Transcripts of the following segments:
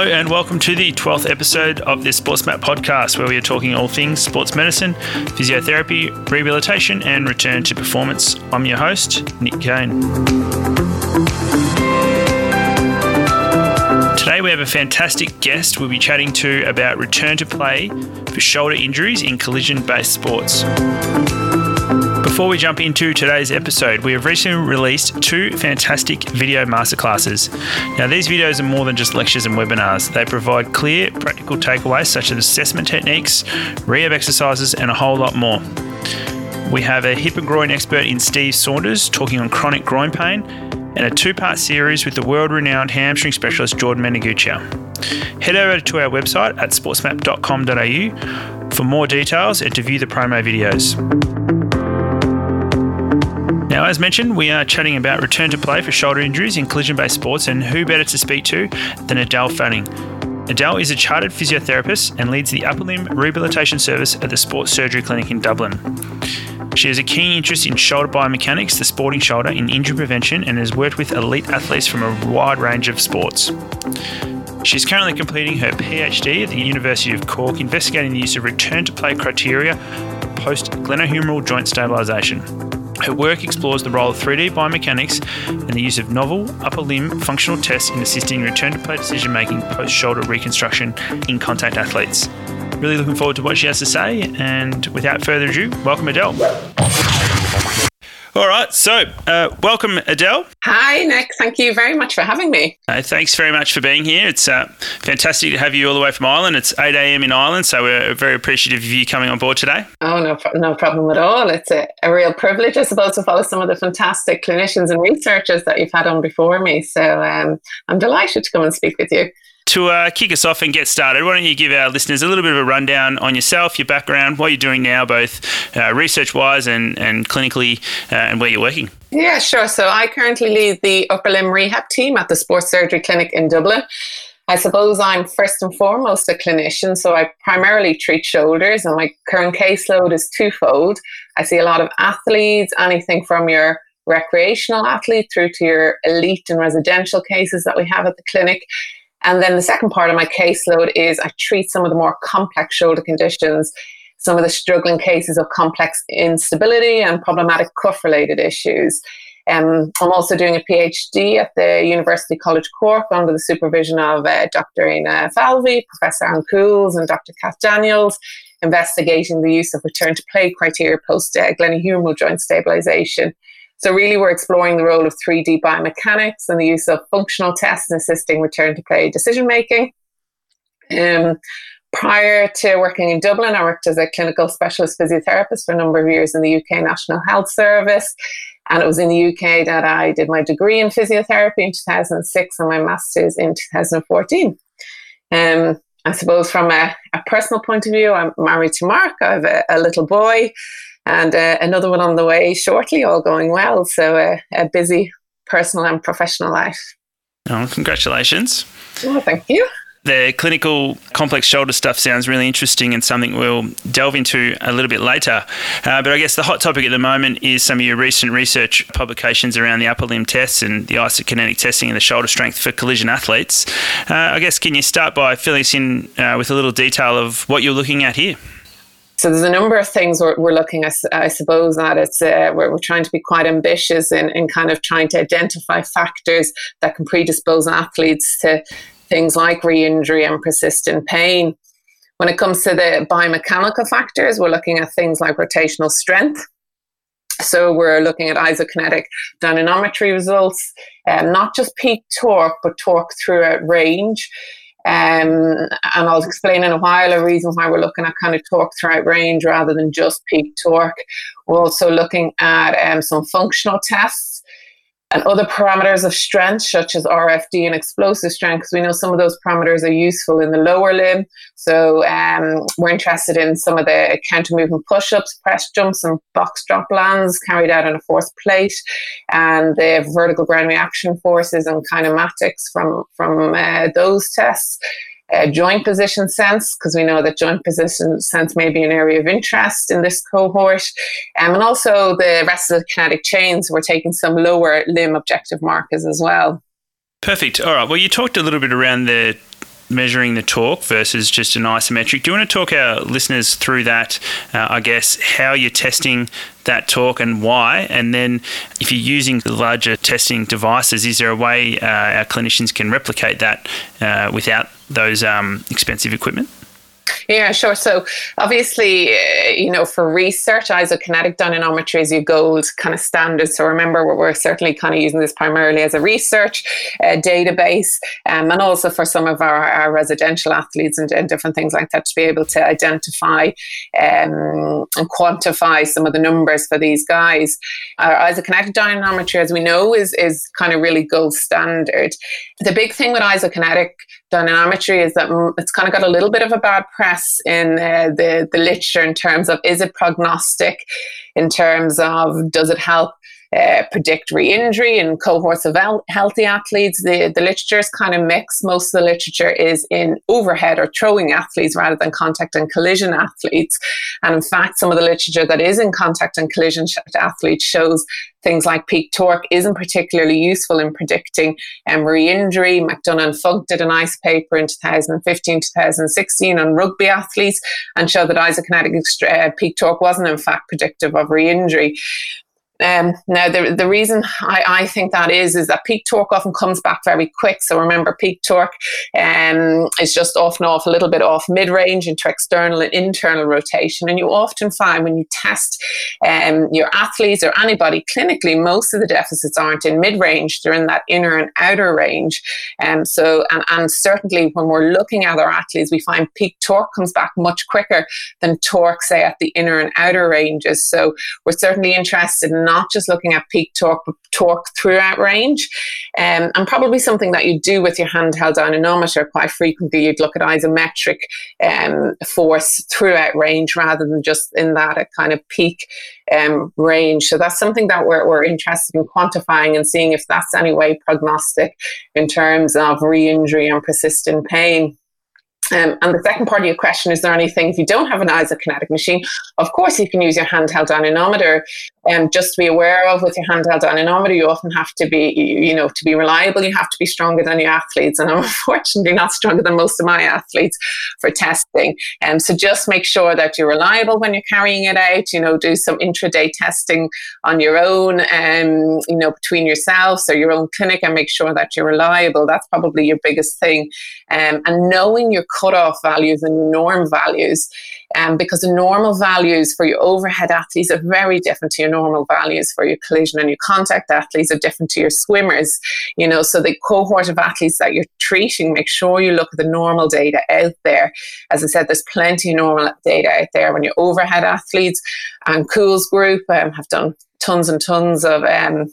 Hello, and welcome to the 12th episode of the SportsMap podcast, where we are talking all things sports medicine, physiotherapy, rehabilitation, and return to performance. I'm your host, Nick Kane. Today, we have a fantastic guest we'll be chatting to about return to play for shoulder injuries in collision based sports. Before we jump into today's episode, we have recently released two fantastic video masterclasses. Now, these videos are more than just lectures and webinars, they provide clear, practical takeaways such as assessment techniques, rehab exercises, and a whole lot more. We have a hip and groin expert in Steve Saunders talking on chronic groin pain, and a two part series with the world renowned hamstring specialist Jordan Mendiguchia. Head over to our website at sportsmap.com.au for more details and to view the promo videos. Now, as mentioned, we are chatting about return to play for shoulder injuries in collision based sports, and who better to speak to than Edel Fanning? Edel is a chartered physiotherapist and leads the upper limb rehabilitation service at the Sports Surgery Clinic in Dublin. She has a keen interest in shoulder biomechanics, the sporting shoulder, in injury prevention, and has worked with elite athletes from a wide range of sports. She's currently completing her PhD at the University of Cork, investigating the use of return to play criteria for post glenohumeral joint stabilisation. Her work explores the role of 3D biomechanics and the use of novel upper limb functional tests in assisting return to play decision making post shoulder reconstruction in contact athletes. Really looking forward to what she has to say, and without further ado, welcome Edel. All right, so uh, welcome, Edel. Hi, Nick. Thank you very much for having me. Uh, thanks very much for being here. It's uh, fantastic to have you all the way from Ireland. It's 8 a.m. in Ireland, so we're very appreciative of you coming on board today. Oh, no, no problem at all. It's a, a real privilege, I suppose, to follow some of the fantastic clinicians and researchers that you've had on before me. So um, I'm delighted to come and speak with you to uh, kick us off and get started, why don't you give our listeners a little bit of a rundown on yourself, your background, what you're doing now, both uh, research wise and, and clinically, uh, and where you're working? Yeah, sure. So I currently lead the upper limb rehab team at the Sports Surgery Clinic in Dublin. I suppose I'm first and foremost a clinician, so I primarily treat shoulders, and my current caseload is twofold. I see a lot of athletes, anything from your recreational athlete through to your elite and residential cases that we have at the clinic. And then the second part of my caseload is I treat some of the more complex shoulder conditions, some of the struggling cases of complex instability and problematic cuff related issues. Um, I'm also doing a PhD at the University College Cork under the supervision of uh, Dr. Éanna Falvey, Professor Anne Cools, and Dr. Kath Daniels, investigating the use of return to play criteria post uh, glenohumeral joint stabilization. So, really, we're exploring the role of 3D biomechanics and the use of functional tests in assisting return to play decision making. Um, prior to working in Dublin, I worked as a clinical specialist physiotherapist for a number of years in the UK National Health Service. And it was in the UK that I did my degree in physiotherapy in 2006 and my master's in 2014. Um, I suppose from a, a, personal point of view, I'm married to Mark. I have a, a little boy and uh, another one on the way shortly, all going well. So uh, a busy personal and professional life. Oh, congratulations. Oh, thank you. The clinical complex shoulder stuff sounds really interesting and something we'll delve into a little bit later. Uh, but I guess the hot topic at the moment is some of your recent research publications around the upper limb tests and the isokinetic testing and the shoulder strength for collision athletes. Uh, I guess can you start by filling us in uh, with a little detail of what you're looking at here? So there's a number of things we're, we're looking at. I suppose that it's uh, we're, we're, trying to be quite ambitious in, in kind of trying to identify factors that can predispose athletes to things like re-injury and persistent pain. When it comes to the biomechanical factors, we're looking at things like rotational strength. So we're looking at isokinetic dynamometry results, um, not just peak torque, but torque throughout range. Um, and I'll explain in a while a reason why we're looking at kind of torque throughout range rather than just peak torque. We're also looking at um, some functional tests and other parameters of strength, such as RFD and explosive strength, because we know some of those parameters are useful in the lower limb. So um, we're interested in some of the counter movement push ups, press jumps, and box drop lands carried out on a force plate, and the vertical ground reaction forces and kinematics from, from uh, those tests uh, joint position sense, because we know that joint position sense may be an area of interest in this cohort. Um, and also the rest of the kinetic chains, we're taking some lower limb objective markers as well. Perfect. All right. Well, you talked a little bit around the measuring the torque versus just an isometric. Do you want to talk our listeners through that? Uh, I guess how you're testing that torque and why, and then if you're using larger testing devices, is there a way uh, our clinicians can replicate that uh, without those um, expensive equipment? Yeah, sure. So obviously, uh, you know, for research, isokinetic dynamometry is your gold kind of standard. So remember, we're, we're certainly kind of using this primarily as a research uh, database, um, and also for some of our, our residential athletes and, and, different things like that to be able to identify um, and quantify some of the numbers for these guys. Our isokinetic dynamometry, as we know, is is kind of really gold standard. The big thing with isokinetic dynamometry is that it's kind of got a little bit of a bad press in uh, the, the literature in terms of is it prognostic, in terms of does it help uh, predict re-injury in cohorts of healthy athletes. The, the literature is kind of mixed. Most of the literature is in overhead or throwing athletes rather than contact and collision athletes. And in fact, some of the literature that is in contact and collision athletes shows things like peak torque isn't particularly useful in predicting um, re-injury. McDonough and Funk did a nice paper in 2015-2016 on rugby athletes and showed that isokinetic uh, peak torque wasn't in fact predictive of re-injury. Um, now, the, the reason I, I think that is, is that peak torque often comes back very quick. So remember, peak torque um, is just off and off, a little bit off mid range into external and internal rotation. And you often find when you test um, your athletes or anybody clinically, most of the deficits aren't in mid range, they're in that inner and outer range. And um, so, and, and certainly when we're looking at our athletes, we find peak torque comes back much quicker than torque, say, at the inner and outer ranges. So we're certainly interested in not just looking at peak torque, but torque throughout range. Um, and probably something that you do with your handheld dynamometer quite frequently, you'd look at isometric um, force throughout range rather than just in that kind of peak um, range. So that's something that we're, we're interested in quantifying and seeing if that's any way prognostic in terms of re injury and persistent pain. Um, and the second part of your question is there anything, if you don't have an isokinetic machine, of course you can use your handheld dynamometer. Um, just to be aware of with your handheld dynamometer, you often have to be, you know, to be reliable, you have to be stronger than your athletes. And I'm unfortunately not stronger than most of my athletes for testing. Um, so just make sure that you're reliable when you're carrying it out, you know, do some intraday testing on your own, um, you know, between yourselves or your own clinic and make sure that you're reliable. That's probably your biggest thing. Um, and knowing your cutoff values and norm values, um, because the normal values for your overhead athletes are very different to your normal values for your collision and your contact athletes are different to your swimmers. You know, so the cohort of athletes that you're treating, make sure you look at the normal data out there. As I said, there's plenty of normal data out there when your overhead athletes and Cools' group um, have done tons and tons of um,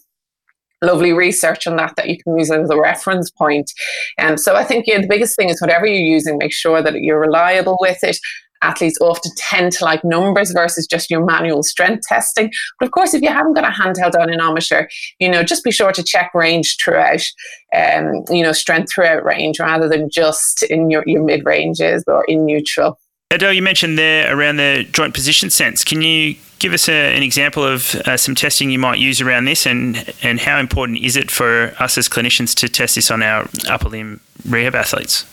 lovely research on that that you can use as a reference point. And um, so I think yeah, the biggest thing is whatever you're using, make sure that you're reliable with it. Athletes often tend to like numbers versus just your manual strength testing. But of course, if you haven't got a handheld dynamometer, you know, just be sure to check range throughout, um, you know, strength throughout range rather than just in your, your mid ranges or in neutral. Edel, you mentioned there around the joint position sense. Can you give us a, an example of uh, some testing you might use around this and, and how important is it for us as clinicians to test this on our upper limb rehab athletes?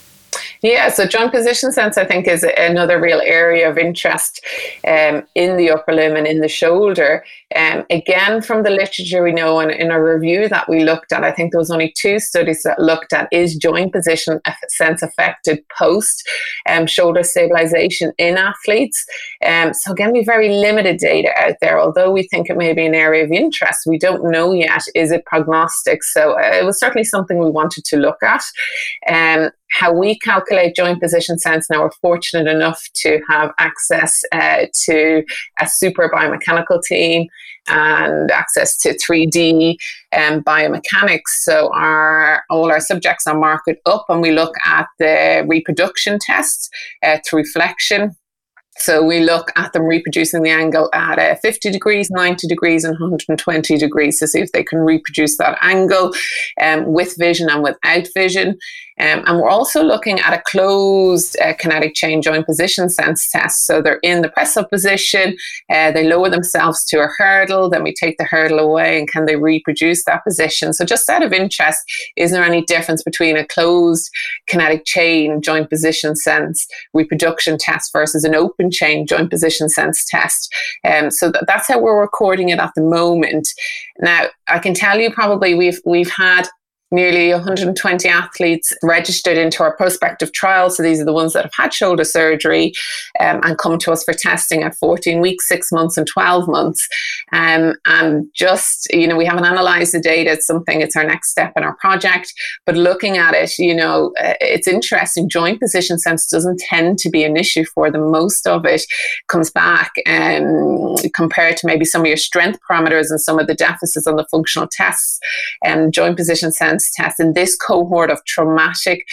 Yeah, so joint position sense, I think, is another real area of interest um, in the upper limb and in the shoulder. Um, again, from the literature we know, and in a review that we looked at, I think there was only two studies that looked at is joint position sense affected post um, shoulder stabilization in athletes. Um, so again, we very limited data out there. Although we think it may be an area of interest, we don't know yet. Is it prognostic? So uh, it was certainly something we wanted to look at. Um, how we calculate joint position sense. Now, we're fortunate enough to have access uh, to a super biomechanical team and access to 3D um, biomechanics. So our all our subjects are marked up, and we look at the reproduction tests uh, through flexion so we look at them reproducing the angle at uh, 50 degrees, 90 degrees, and 120 degrees to see if they can reproduce that angle um, with vision and without vision. Um, and we're also looking at a closed uh, kinetic chain joint position sense test. So they're in the press up position, uh, they lower themselves to a hurdle, then we take the hurdle away, and can they reproduce that position? So, just out of interest, is there any difference between a closed kinetic chain joint position sense reproduction test versus an open chain joint position sense test? Um, so th- that's how we're recording it at the moment. Now, I can tell you probably we've we've had nearly 120 athletes registered into our prospective trial. So these are the ones that have had shoulder surgery um, and come to us for testing at 14 weeks, six months, and 12 months. Um, and just, you know, we haven't analyzed the data. It's something, it's our next step in our project. But looking at it, you know, uh, it's interesting. Joint position sense doesn't tend to be an issue for them. Most of it comes back um, compared to maybe some of your strength parameters and some of the deficits on the functional tests. And joint position sense test in this cohort of traumatic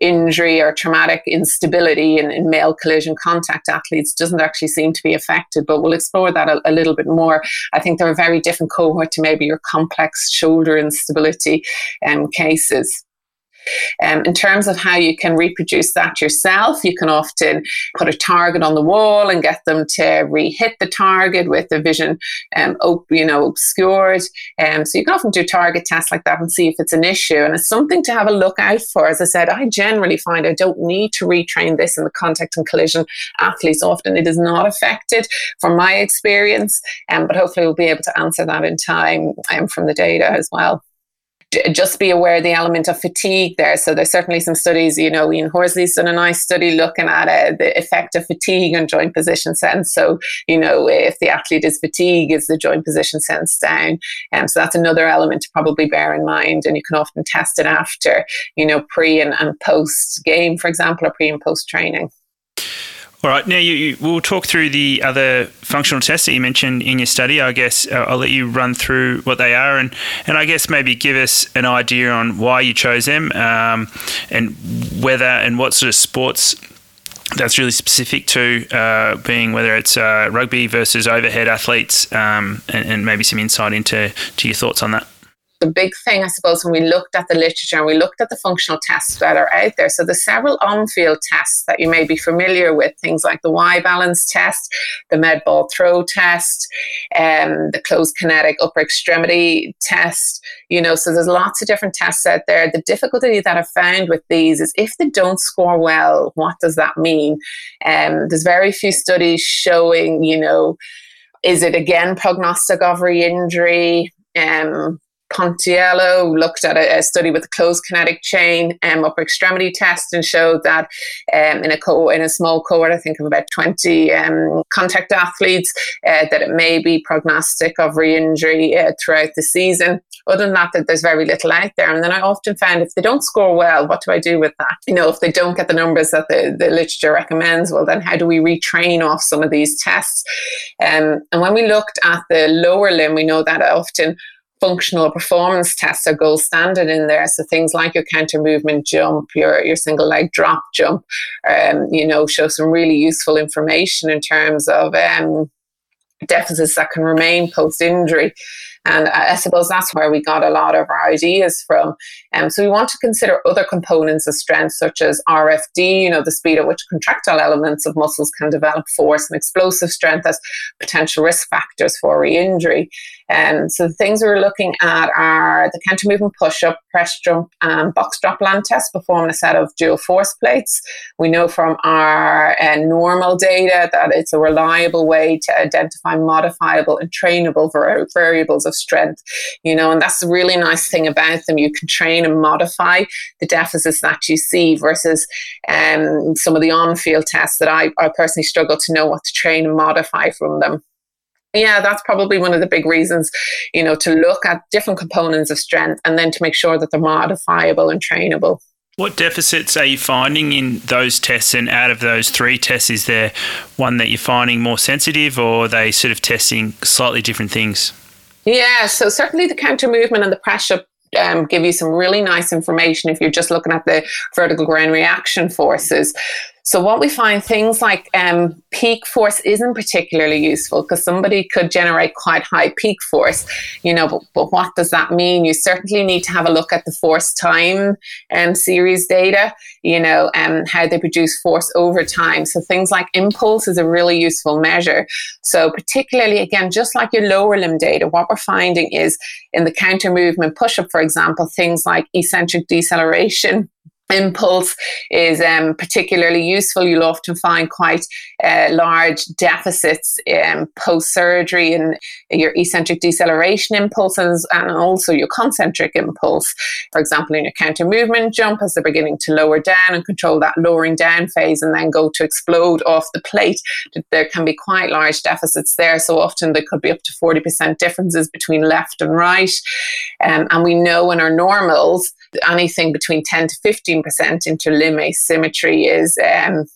injury or traumatic instability in, in, male collision contact athletes doesn't actually seem to be affected, but we'll explore that a, a, little bit more. I think they're a very different cohort to maybe your complex shoulder instability um, cases. Um, in terms of how you can reproduce that yourself, you can often put a target on the wall and get them to re-hit the target with the vision, um, op- you know, obscured. Um, so you can often do target tests like that and see if it's an issue. And it's something to have a look out for. As I said, I generally find I don't need to retrain this in the contact and collision athletes. Often it is not affected from my experience, um, but hopefully we'll be able to answer that in time um, from the data as well just be aware of the element of fatigue there. So there's certainly some studies, you know, Ian Horsley's done a nice study looking at uh, the effect of fatigue on joint position sense. So, you know, if the athlete is fatigued, is the joint position sense down? And um, so that's another element to probably bear in mind. And you can often test it after, you know, pre and, and post game, for example, or pre and post training. All right. Now, you, you, we'll talk through the other functional tests that you mentioned in your study. I guess uh, I'll let you run through what they are, and, and I guess maybe give us an idea on why you chose them, um, and whether and what sort of sports that's really specific to uh, being whether it's uh, rugby versus overhead athletes, um, and, and maybe some insight into to your thoughts on that the big thing, I suppose, when we looked at the literature and we looked at the functional tests that are out there. So, the several on field tests that you may be familiar with, things like the Y balance test, the med ball throw test, um, the closed kinetic upper extremity test, you know, so there's lots of different tests out there. The difficulty that I've found with these is if they don't score well, what does that mean? Um, there's very few studies showing, you know, is it again prognostic of re injury? Um, Pontillo looked at a, a, study with a closed kinetic chain um, upper extremity test and showed that um, in a co- in a small cohort, I think of about 20 um, contact athletes, uh, that it may be prognostic of re-injury uh, throughout the season. Other than that, that there's very little out there. And then I often find if they don't score well, what do I do with that? You know, if they don't get the numbers that the, the literature recommends, well, then how do we retrain off some of these tests? Um, and when we looked at the lower limb, we know that often functional performance tests are gold standard in there. So things like your counter movement jump, your your single leg drop jump, um, you know, show some really useful information in terms of um, deficits that can remain post injury. And I suppose that's where we got a lot of our ideas from. Um, so we want to consider other components of strength, such as RFD, you know, the speed at which contractile elements of muscles can develop force and explosive strength as potential risk factors for re-injury. Um, so the things we're looking at are the counter movement push-up, press jump, and box drop land test performing a set of dual force plates. We know from our uh, normal data that it's a reliable way to identify modifiable and trainable variables of strength. You know, and that's the really nice thing about them. You can train and modify the deficits that you see versus um, some of the on-field tests that I, I personally struggle to know what to train and modify from them yeah that's probably one of the big reasons you know to look at different components of strength and then to make sure that they're modifiable and trainable. What deficits are you finding in those tests? And out of those three tests is there one that you're finding more sensitive or are they sort of testing slightly different things? Yeah so certainly the counter movement and the pressure um, give you some really nice information if you're just looking at the vertical ground reaction forces. So what we find things like um, peak force isn't particularly useful because somebody could generate quite high peak force, you know. But, but, what does that mean? You certainly need to have a look at the force time um, series data, you know, and um, how they produce force over time. So things like impulse is a really useful measure. So particularly again, just like your lower limb data, what we're finding is in the counter movement push up, for example, things like eccentric deceleration impulse is um, particularly useful. You'll often find quite uh, large deficits um, post surgery in your eccentric deceleration impulses and also your concentric impulse. For example, in your counter movement jump, as they're beginning to lower down and control that lowering down phase and then go to explode off the plate, there can be quite large deficits there. So often there could be up to 40% differences between left and right. Um, and we know in our normals, anything between 10 to 15% interlimb asymmetry is um,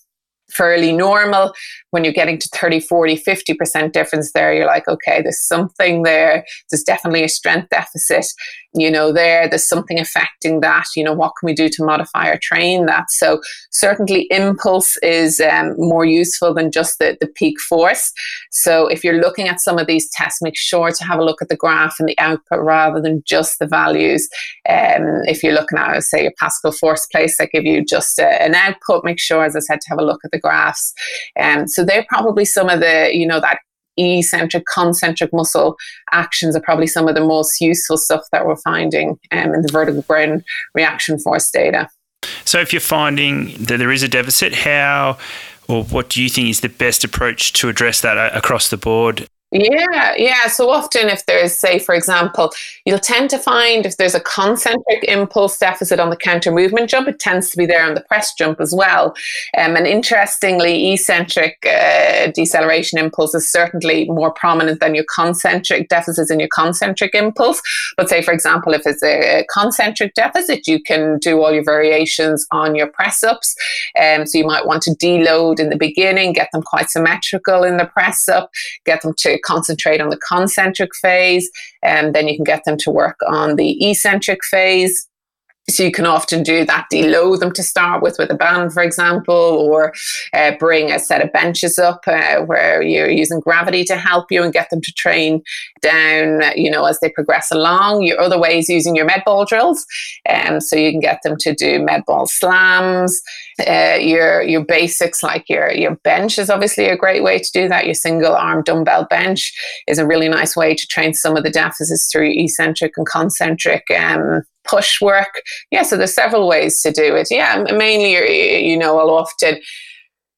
fairly normal when you're getting to 30, 40, 50% difference there, you're like, okay, there's something there. There's definitely a strength deficit, you know, there. There's something affecting that. You know, what can we do to modify or train that? So certainly impulse is um, more useful than just the, the peak force. So if you're looking at some of these tests, make sure to have a look at the graph and the output rather than just the values. Um, if you're looking at, say, your Pascal force place, I give you just a, an output, make sure, as I said, to have a look at the graphs. Um, so they're probably some of the, you know, that eccentric, concentric muscle actions are probably some of the most useful stuff that we're finding um, in the vertical ground reaction force data. So, if you're finding that there is a deficit, how or what do you think is the best approach to address that uh, across the board yeah, yeah. So often, if there's, say, for example, you'll tend to find if there's a concentric impulse deficit on the counter movement jump, it tends to be there on the press jump as well. Um, and interestingly, eccentric uh, deceleration impulse is certainly more prominent than your concentric deficits in your concentric impulse. But say, for example, if it's a concentric deficit, you can do all your variations on your press ups. Um, so you might want to deload in the beginning, get them quite symmetrical in the press up, get them to concentrate on the concentric phase, and then you can get them to work on the eccentric phase. So you can often do that, deload them to start with, with a band, for example, or uh, bring a set of benches up uh, where you're using gravity to help you and get them to train down, you know, as they progress along. Your other ways using your med ball drills, um, so you can get them to do med ball slams. Uh, your your basics like your your bench is obviously a great way to do that. Your single arm dumbbell bench is a really nice way to train some of the deficits through eccentric and concentric um, push work. Yeah, so there's several ways to do it. Yeah, mainly, you know, I'll often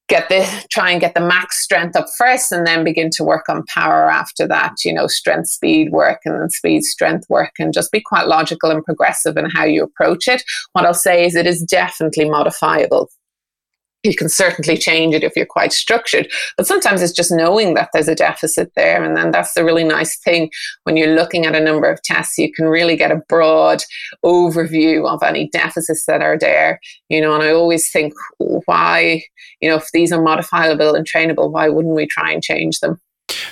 get the try and get the max strength up first and then begin to work on power after that you know strength speed work and then speed strength work and just be quite logical and progressive in how you approach it. What i'll say is it is definitely modifiable you can certainly change it if you're quite structured. But sometimes it's just knowing that there's a deficit there. And then that's the really nice thing when you're looking at a number of tests, you can really get a broad overview of any deficits that are there. You know, and I always think, why, you know, if these are modifiable and trainable, why wouldn't we try and change them?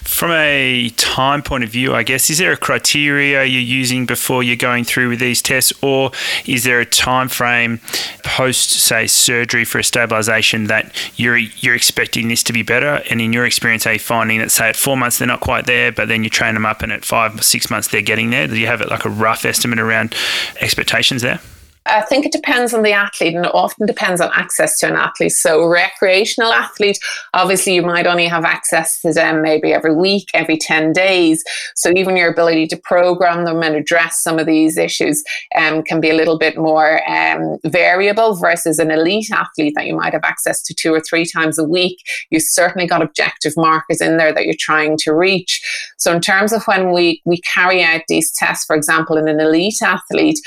From a time point of view, I guess, is there a criteria you're using before you're going through with these tests, or is there a time frame post, say, surgery for a stabilization that you're you're expecting this to be better? And in your experience, are you finding that say at four months they're not quite there, but then you train them up, and at five, or six months they're getting there? Do you have like a rough estimate around expectations there? I think it depends on the athlete and it often depends on access to an athlete. So, recreational athlete, obviously, you might only have access to them maybe every week, every 10 days. So, even your ability to program them and address some of these issues um, can be a little bit more um, variable versus an elite athlete that you might have access to two or three times a week. You've certainly got objective markers in there that you're trying to reach. So, in terms of when we, we carry out these tests, for example, in an elite athlete,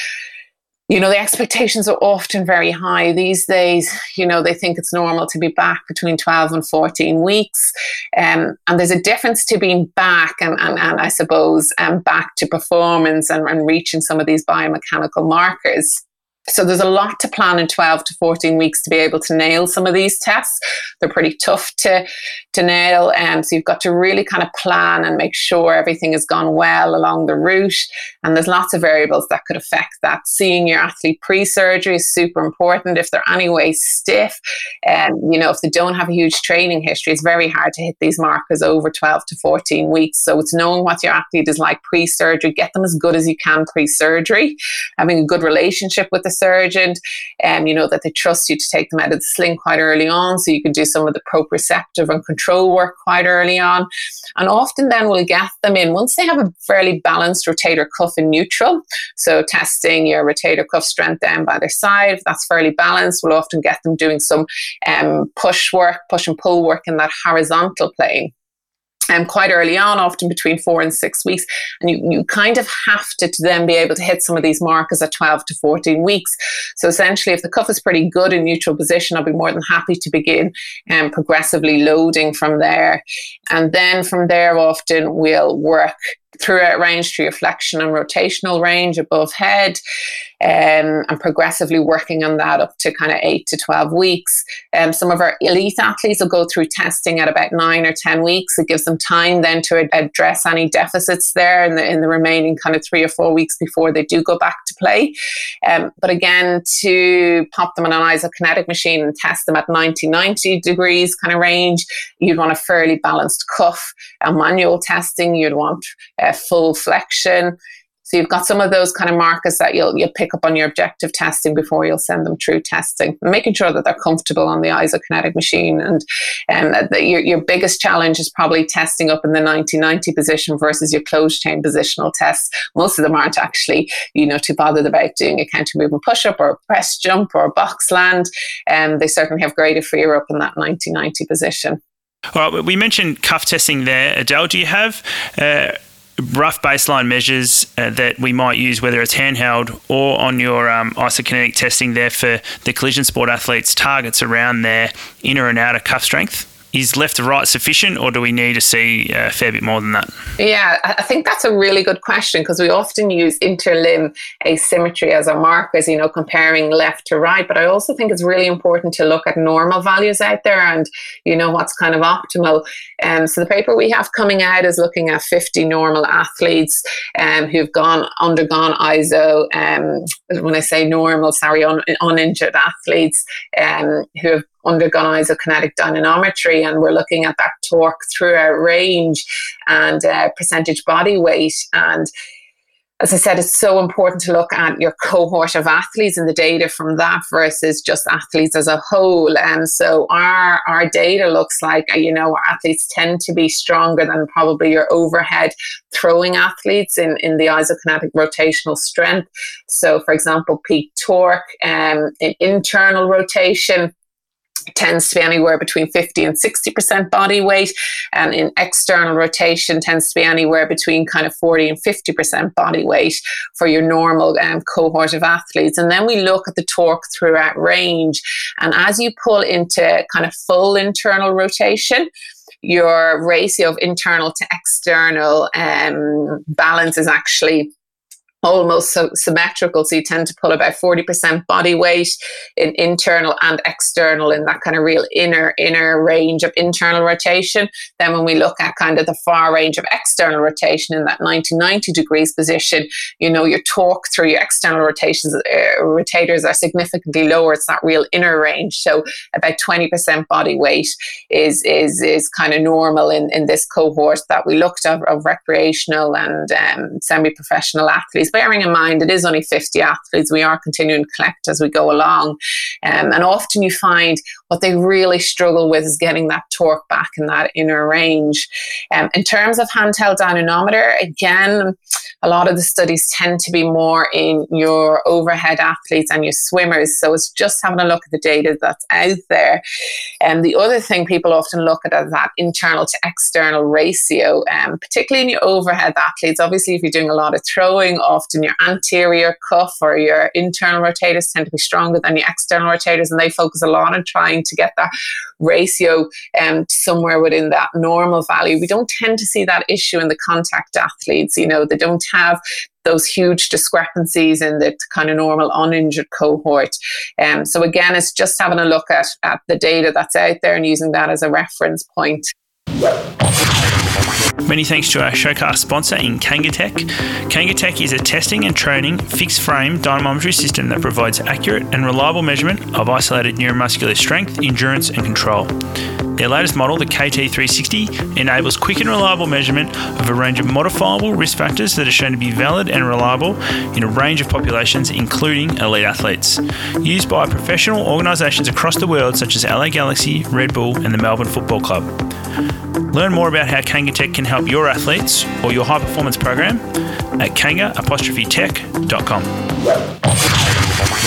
you know, the expectations are often very high these days. You know, they think it's normal to be back between 12 and 14 weeks. Um, and there's a difference to being back and, and, and I suppose um, back to performance and, and reaching some of these biomechanical markers. So there's a lot to plan in 12 to 14 weeks to be able to nail some of these tests. They're pretty tough to, to nail. And so you've got to really kind of plan and make sure everything has gone well along the route. And there's lots of variables that could affect that. Seeing your athlete pre-surgery is super important. If they're anyway stiff, and um, you know, if they don't have a huge training history, it's very hard to hit these markers over 12 to 14 weeks. So it's knowing what your athlete is like pre-surgery, get them as good as you can pre-surgery, having a good relationship with the surgeon, and um, you know that they trust you to take them out of the sling quite early on, so you can do some of the proprioceptive and control work quite early on. And often then we'll get them in once they have a fairly balanced rotator cuff in neutral. So testing your rotator cuff strength down by their side, if that's fairly balanced, we'll often get them doing some um, push work, push and pull work in that horizontal plane um, quite early on, often between four and six weeks. And you, you kind of have to, to then be able to hit some of these markers at 12 to 14 weeks. So essentially, if the cuff is pretty good in neutral position, I'll be more than happy to begin um, progressively loading from there. And then from there, often we'll work throughout range your flexion and rotational range above head um, and progressively working on that up to kind of 8 to 12 weeks. Um, some of our elite athletes will go through testing at about 9 or 10 weeks. It gives them time then to address any deficits there in the, in the remaining kind of 3 or 4 weeks before they do go back to play. Um, but again, to pop them on an isokinetic machine and test them at 90, 90 degrees kind of range, you'd want a fairly balanced cuff. And manual testing, you'd want uh, full flexion. So you've got some of those kind of markers that you'll you'll pick up on your objective testing before you'll send them through testing, making sure that they're comfortable on the isokinetic machine. And um, your your biggest challenge is probably testing up in the 90-90 position versus your closed chain positional tests. Most of them aren't actually you know too bothered about doing a counter movement push up or a press jump or a box land. And um, they certainly have greater fear up in that 90-90 position. All right, we mentioned cuff testing there. Edel, do you have uh, rough baseline measures uh, that we might use, whether it's handheld or on your um, isokinetic testing there for the collision sport athletes, targets around their inner and outer cuff strength? Is left to right sufficient, or do we need to see a fair bit more than that? Yeah, I think that's a really good question because we often use interlimb asymmetry as a markers, you know, comparing left to right. But I also think it's really important to look at normal values out there and, you know, what's kind of optimal. Um, so the paper we have coming out is looking at 50 normal athletes um, who've gone undergone ISO. Um, when I say normal, sorry, un, uninjured athletes um, who have undergone isokinetic dynamometry, and we're looking at that torque throughout range and uh, percentage body weight. And as I said, it's so important to look at your cohort of athletes and the data from that versus just athletes as a whole. And so our our data looks like you know athletes tend to be stronger than probably your overhead throwing athletes in in the isokinetic rotational strength. So, for example, peak torque um, in internal rotation tends to be anywhere between 50 and 60% body weight and in external rotation tends to be anywhere between kind of 40 and 50% body weight for your normal um, cohort of athletes. And then we look at the torque throughout range. And as you pull into kind of full internal rotation your ratio of internal to external um, balance is actually almost so symmetrical. So you tend to pull about 40% body weight in internal and external in that kind of real inner, inner range of internal rotation. Then when we look at kind of the far range of external rotation in that 90, 90 degrees position, you know, your torque through your external rotations, uh, rotators are significantly lower. It's that real inner range. So about 20% body weight is, is, is kind of normal in, in this cohort that we looked at of recreational and um, semi-professional athletes bearing in mind it is only 50 athletes, we are continuing to collect as we go along. Um, and often you find what they really struggle with is getting that torque back in that inner range. Um, in terms of handheld dynamometer, again, a lot of the studies tend to be more in your overhead athletes and your swimmers. So it's just having a look at the data that's out there. And um, the other thing people often look at is that internal to external ratio, um, particularly in your overhead athletes. Obviously, if you're doing a lot of throwing, often your anterior cuff or your internal rotators tend to be stronger than your external rotators, and they focus a lot on trying trying to get that ratio um, somewhere within that normal value. We don't tend to see that issue in the contact athletes. You know, they don't have those huge discrepancies in the kind of normal uninjured cohort. Um, so again, it's just having a look at, at the data that's out there and using that as a reference point. Many thanks to our showcast sponsor in Kangatech. Kangatech is a testing and training fixed frame dynamometry system that provides accurate and reliable measurement of isolated neuromuscular strength, endurance, and control. Their latest model, the KT360, enables quick and reliable measurement of a range of modifiable risk factors that are shown to be valid and reliable in a range of populations, including elite athletes. Used by professional organisations across the world, such as LA Galaxy, Red Bull, and the Melbourne Football Club. Learn more about how Kangatech can help your athletes or your high performance program at kanga-tech.com.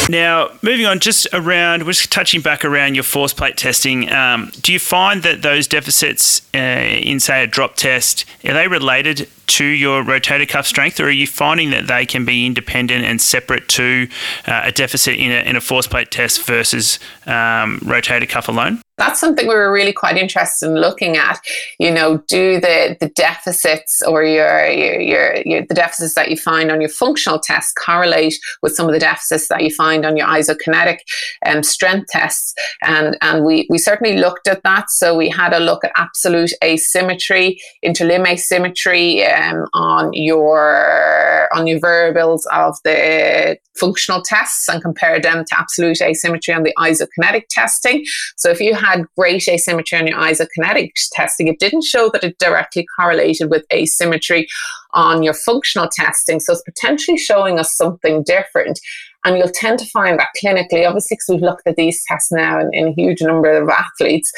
Now, moving on, just around, we're just touching back around your force plate testing. Um, do you find that those deficits uh, in, say, a drop test, are they related to your rotator cuff strength, or are you finding that they can be independent and separate to uh, a deficit in a, in a force plate test versus um, rotator cuff alone? That's something we were really quite interested in looking at. You know, do the the deficits or your your, your, your the deficits that you find on your functional tests correlate with some of the deficits that you find on your isokinetic um, strength tests? And and we we certainly looked at that. So we had a look at absolute asymmetry, interlimb asymmetry um, on your on your variables of the functional tests and compare them to absolute asymmetry on the isokinetic testing. So if you had had great asymmetry on your isokinetic testing, it didn't show that it directly correlated with asymmetry on your functional testing. So it's potentially showing us something different. And you'll tend to find that clinically, obviously, because we've looked at these tests now in, in, a huge number of athletes,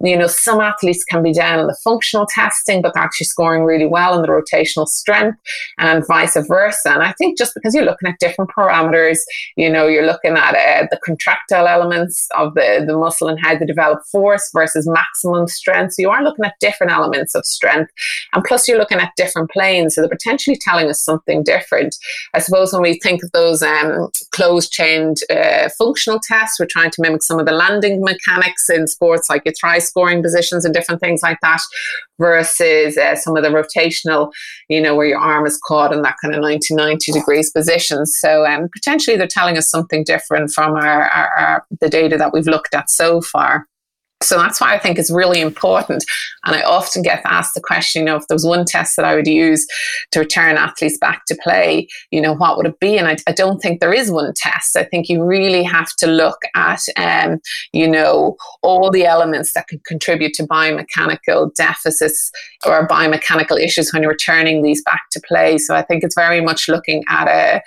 you know, some athletes can be down in the functional testing, but they're actually scoring really well in the rotational strength and vice versa. And I think just because you're looking at different parameters, you know, you're looking at uh, the contractile elements of the, the muscle and how they develop force versus maximum strength. So you are looking at different elements of strength. And plus, you're looking at different planes. So they're potentially telling us something different. I suppose when we think of those um, closed chained uh, functional tests. We're trying to mimic some of the landing mechanics in sports, like your try scoring positions and different things like that, versus uh, some of the rotational, you know, where your arm is caught in that kind of 90, 90 degrees position. So um, potentially they're telling us something different from our, our, our, the data that we've looked at so far. So that's why I think it's really important. And I often get asked the question, you know, if there was one test that I would use to return athletes back to play, you know, what would it be? And I, I don't think there is one test. I think you really have to look at, um, you know, all the elements that can contribute to biomechanical deficits or biomechanical issues when you're returning these back to play. So I think it's very much looking at a,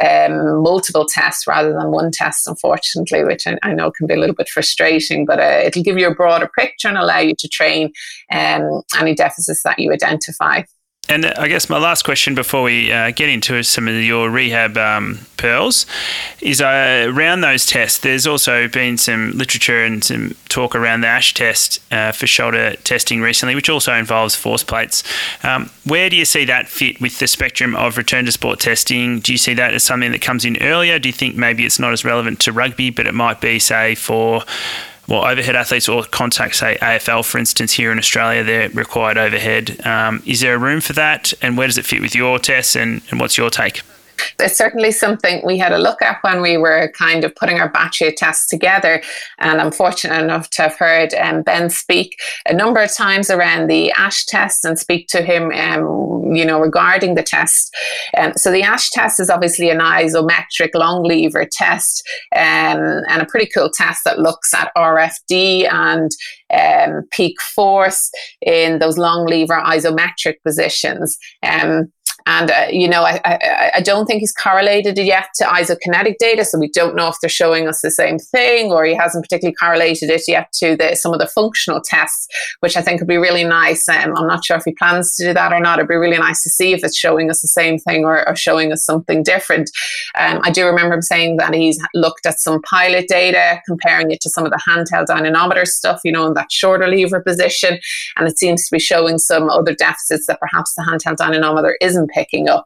um, multiple tests rather than one test, unfortunately, which I, I know can be a little bit frustrating, but uh, it'll give you a broader picture and allow you to train um, any deficits that you identify. And I guess my last question before we uh, get into some of your rehab um, pearls is uh, around those tests. There's also been some literature and some talk around the ASH test uh, for shoulder testing recently, which also involves force plates. Um, where do you see that fit with the spectrum of return to sport testing? Do you see that as something that comes in earlier? Do you think maybe it's not as relevant to rugby, but it might be, say, for well, overhead athletes or contact, say AFL, for instance, here in Australia, they're required overhead. Um, is there a room for that? And where does it fit with your tests? And, and what's your take? It's certainly something we had a look at when we were kind of putting our battery of tests together. And I'm fortunate enough to have heard um, Ben speak a number of times around the ASH test and speak to him, um, you know, regarding the test. Um, so the ASH test is obviously an isometric long lever test um, and a pretty cool test that looks at RFD and um, peak force in those long lever isometric positions. Um, and, uh, you know, I, I, I, don't think he's correlated it yet to isokinetic data. So we don't know if they're showing us the same thing or he hasn't particularly correlated it yet to the, some of the functional tests, which I think would be really nice. Um, I'm not sure if he plans to do that or not. It'd be really nice to see if it's showing us the same thing or, or showing us something different. Um, I do remember him saying that he's looked at some pilot data, comparing it to some of the handheld dynamometer stuff, you know, in that shorter lever position. And it seems to be showing some other deficits that perhaps the handheld dynamometer isn't picking up.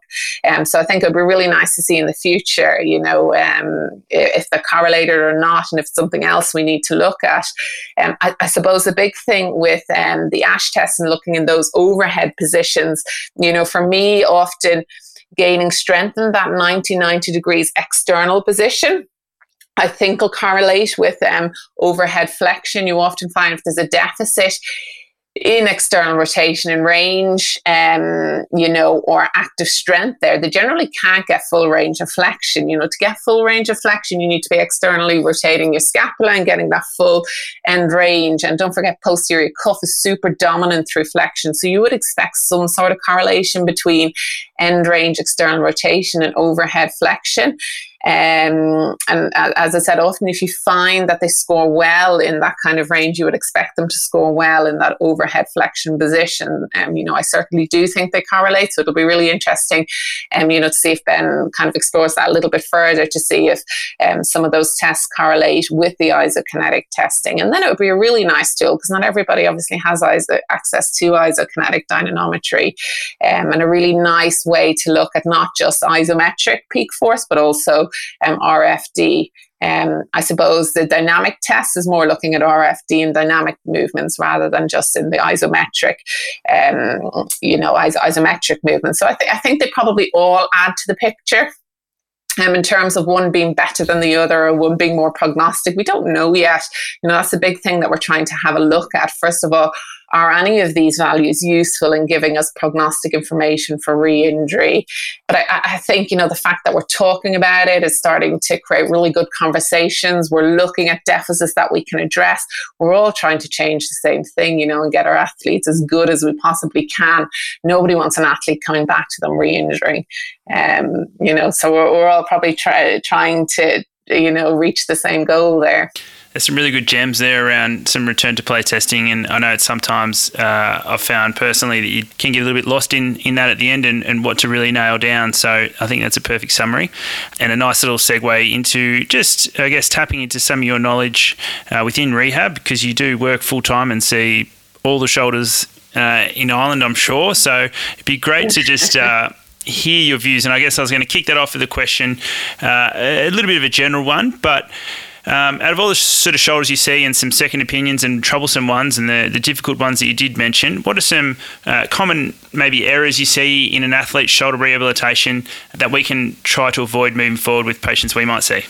Um, so I think it would be really nice to see in the future, you know, um, if they're correlated or not, and if something else we need to look at. Um, I, I, suppose the big thing with um, the ASH test and looking in those overhead positions, you know, for me, often gaining strength in that 90 90 degrees external position I think will correlate with um, overhead flexion. You often find if there's a deficit in external rotation and range, um, you know, or active strength there, they generally can't get full range of flexion. You know, to get full range of flexion, you need to be externally rotating your scapula and getting that full end range. And don't forget, posterior cuff is super dominant through flexion. So you would expect some sort of correlation between end range external rotation and overhead flexion. Um, and as I said, often if you find that they score well in that kind of range, you would expect them to score well in that overhead flexion position. Um, you know, I certainly do think they correlate, so it'll be really interesting, um, you know, to see if Ben kind of explores that a little bit further to see if um, some of those tests correlate with the isokinetic testing. And then it would be a really nice tool because not everybody obviously has ISO, access to isokinetic dynamometry, um, and a really nice way to look at not just isometric peak force, but also um, RFD. Um, I suppose the dynamic test is more looking at RFD and dynamic movements rather than just in the isometric, um, you know, is- isometric movements. So I, th- I think they probably all add to the picture. Um, in terms of one being better than the other or one being more prognostic, we don't know yet. You know, that's a big thing that we're trying to have a look at. First of all, are any of these values useful in giving us prognostic information for re-injury? But I, I, think, you know, the fact that we're talking about it is starting to create really good conversations. We're looking at deficits that we can address. We're all trying to change the same thing, you know, and get our athletes as good as we possibly can. Nobody wants an athlete coming back to them re-injuring. Um, you know, so we're, we're all probably try, trying to, you know, reach the same goal there there's some really good gems there around some return to play testing. And I know it's sometimes uh, I've found personally that you can get a little bit lost in, in that at the end and, and what to really nail down. So I think that's a perfect summary and a nice little segue into just, I guess, tapping into some of your knowledge uh, within rehab because you do work full time and see all the shoulders uh, in Ireland, I'm sure. So it'd be great to just. Uh, hear your views, and I guess I was going to kick that off with a question, uh, a little bit of a general one, but um, out of all the sort of shoulders you see and some second opinions and troublesome ones and the, the difficult ones that you did mention, what are some uh, common maybe errors you see in an athlete's shoulder rehabilitation that we can try to avoid moving forward with patients we might see?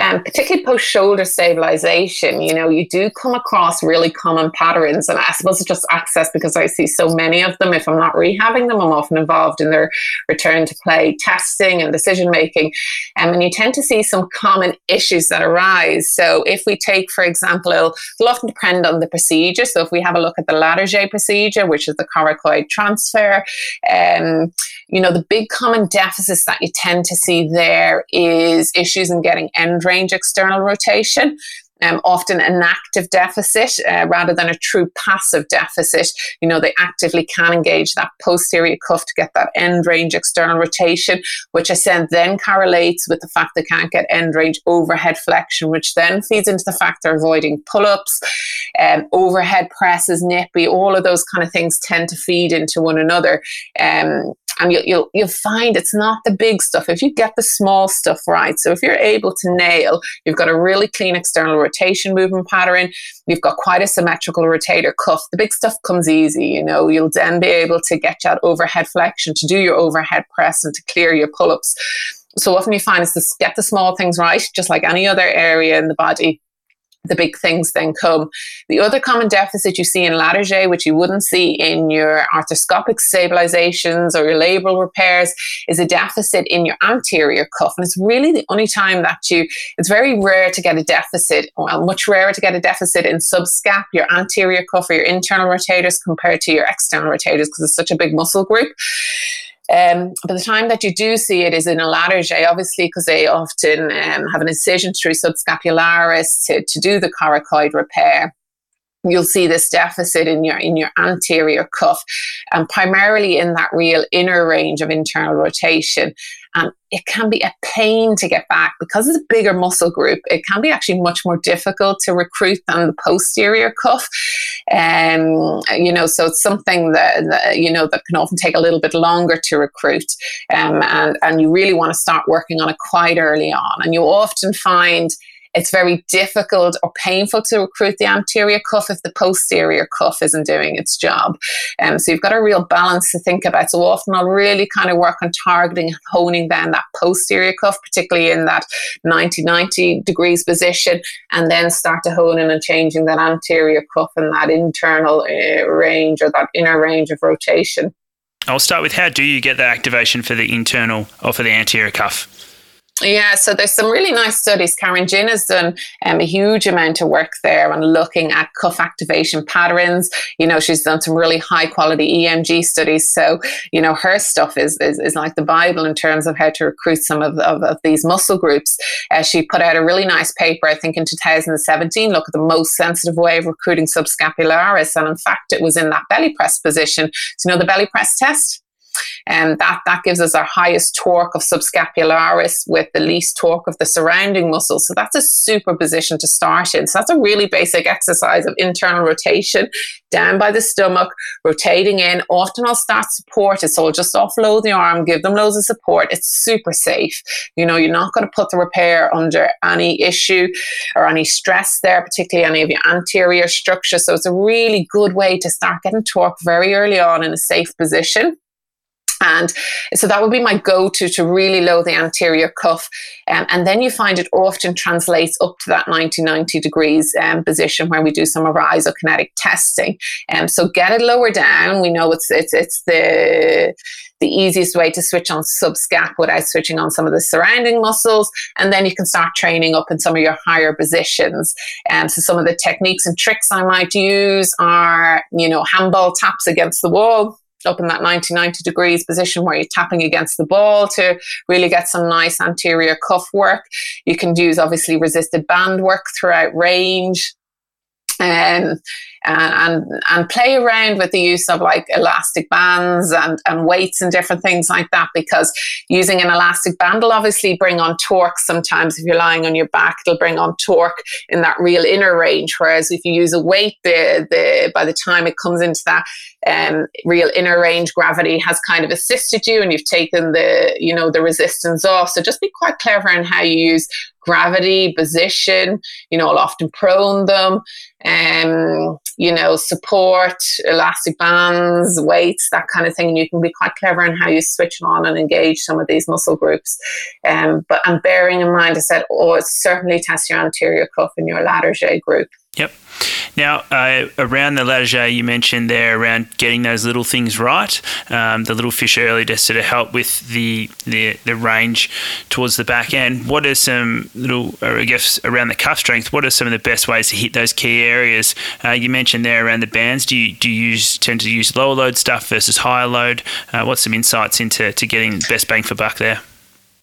Um, particularly post shoulder stabilization, you know, you do come across really common patterns. And I suppose it's just access because I see so many of them. If I'm not rehabbing them, I'm often involved in their return to play testing and decision making. Um, and you tend to see some common issues that arise. So if we take, for example, it'll, it'll often depend on the procedure. So if we have a look at the Latarjet procedure, which is the coracoid transfer, um, you know, the big common deficits that you tend to see there is issues in getting end range external rotation um, often an active deficit uh, rather than a true passive deficit. You know, they actively can engage that posterior cuff to get that end range external rotation, which I said then correlates with the fact they can't get end range overhead flexion, which then feeds into the fact they're avoiding pull ups, um, overhead presses, nippy, all of those kind of things tend to feed into one another. Um, and you'll, you'll, you'll find it's not the big stuff. If you get the small stuff right, so if you're able to nail, you've got a really clean external rotation movement pattern, you've got quite a symmetrical rotator cuff, the big stuff comes easy. You know, you'll then be able to get that overhead flexion to do your overhead press and to clear your pull ups. So often you find is to get the small things right, just like any other area in the body the big things then come. The other common deficit you see in Latarjet, which you wouldn't see in your arthroscopic stabilizations or your labral repairs, is a deficit in your anterior cuff. And it's really the only time that you, it's very rare to get a deficit, well, much rarer to get a deficit in subscap, your anterior cuff or your internal rotators compared to your external rotators because it's such a big muscle group. Um, but the time that you do see it is in a Latarjet, obviously, because they often um, have an incision through subscapularis to, to do the coracoid repair. You'll see this deficit in your in your anterior cuff and primarily in that real inner range of internal rotation. And it can be a pain to get back. Because it's a bigger muscle group it can be actually much more difficult to recruit than the posterior cuff. Um, you know so it's something that, that, you know that can often take a little bit longer to recruit um, and and you really want to start working on it quite early on. And you often find it's very difficult or painful to recruit the anterior cuff if the posterior cuff isn't doing its job. Um, so you've got a real balance to think about. So often I'll really kind of work on targeting honing down that posterior cuff, particularly in that 90 90 degrees position, and then start to hone in and changing that anterior cuff and that internal uh, range or that inner range of rotation. I'll start with how do you get the activation for the internal or for the anterior cuff? Yeah, so there's some really nice studies. Karen Ginn has done um, a huge amount of work there on looking at cuff activation patterns. You know, she's done some really high quality EMG studies. So, you know, her stuff is, is, is like the Bible in terms of how to recruit some of, of, of these muscle groups. Uh, she put out a really nice paper, I think, in 2017, look at the most sensitive way of recruiting subscapularis. And in fact, it was in that belly press position. So, you know, the belly press test? And that, that gives us our highest torque of subscapularis with the least torque of the surrounding muscles. So that's a super position to start in. So that's a really basic exercise of internal rotation down by the stomach, rotating in. Often I'll start supported. So I'll just offload the arm, give them loads of support. It's super safe. You know, you're not going to put the repair under any issue or any stress there, particularly any of your anterior structure. So it's a really good way to start getting torque very early on in a safe position. And so that would be my go to to really low the anterior cuff. Um, and then you find it often translates up to that 90 90 degrees um, position where we do some of our isokinetic testing. Um, so get it lower down. We know it's, it's, it's the, the easiest way to switch on subscap without switching on some of the surrounding muscles. And then you can start training up in some of your higher positions. And um, so some of the techniques and tricks I might use are, you know, handball taps against the wall up in that 90 90 degrees position where you're tapping against the ball to really get some nice anterior cuff work. You can use obviously resisted band work throughout range. Um, and and play around with the use of like elastic bands and, and weights and different things like that because using an elastic band will obviously bring on torque sometimes. If you're lying on your back it'll bring on torque in that real inner range whereas if you use a weight the, the by the time it comes into that um, real inner range gravity has kind of assisted you and you've taken the you know the resistance off. So just be quite clever in how you use gravity position you know i'll often prone them um, you know, support, elastic bands, weights, that kind of thing. And you can be quite clever in how you switch on and engage some of these muscle groups. Um, but I'm bearing in mind, I said, oh, certainly test your anterior cuff and your Latarjet group. Yep. Now, uh, around the Latarjet, you mentioned there around getting those little things right, um, the little fish early to sort of help with the, the, the range towards the back end. What are some little, I guess, around the cuff strength? What are some of the best ways to hit those key areas? Uh, you mentioned there around the bands. Do you do you use tend to use lower load stuff versus higher load? Uh, what's some insights into to getting best bang for buck there?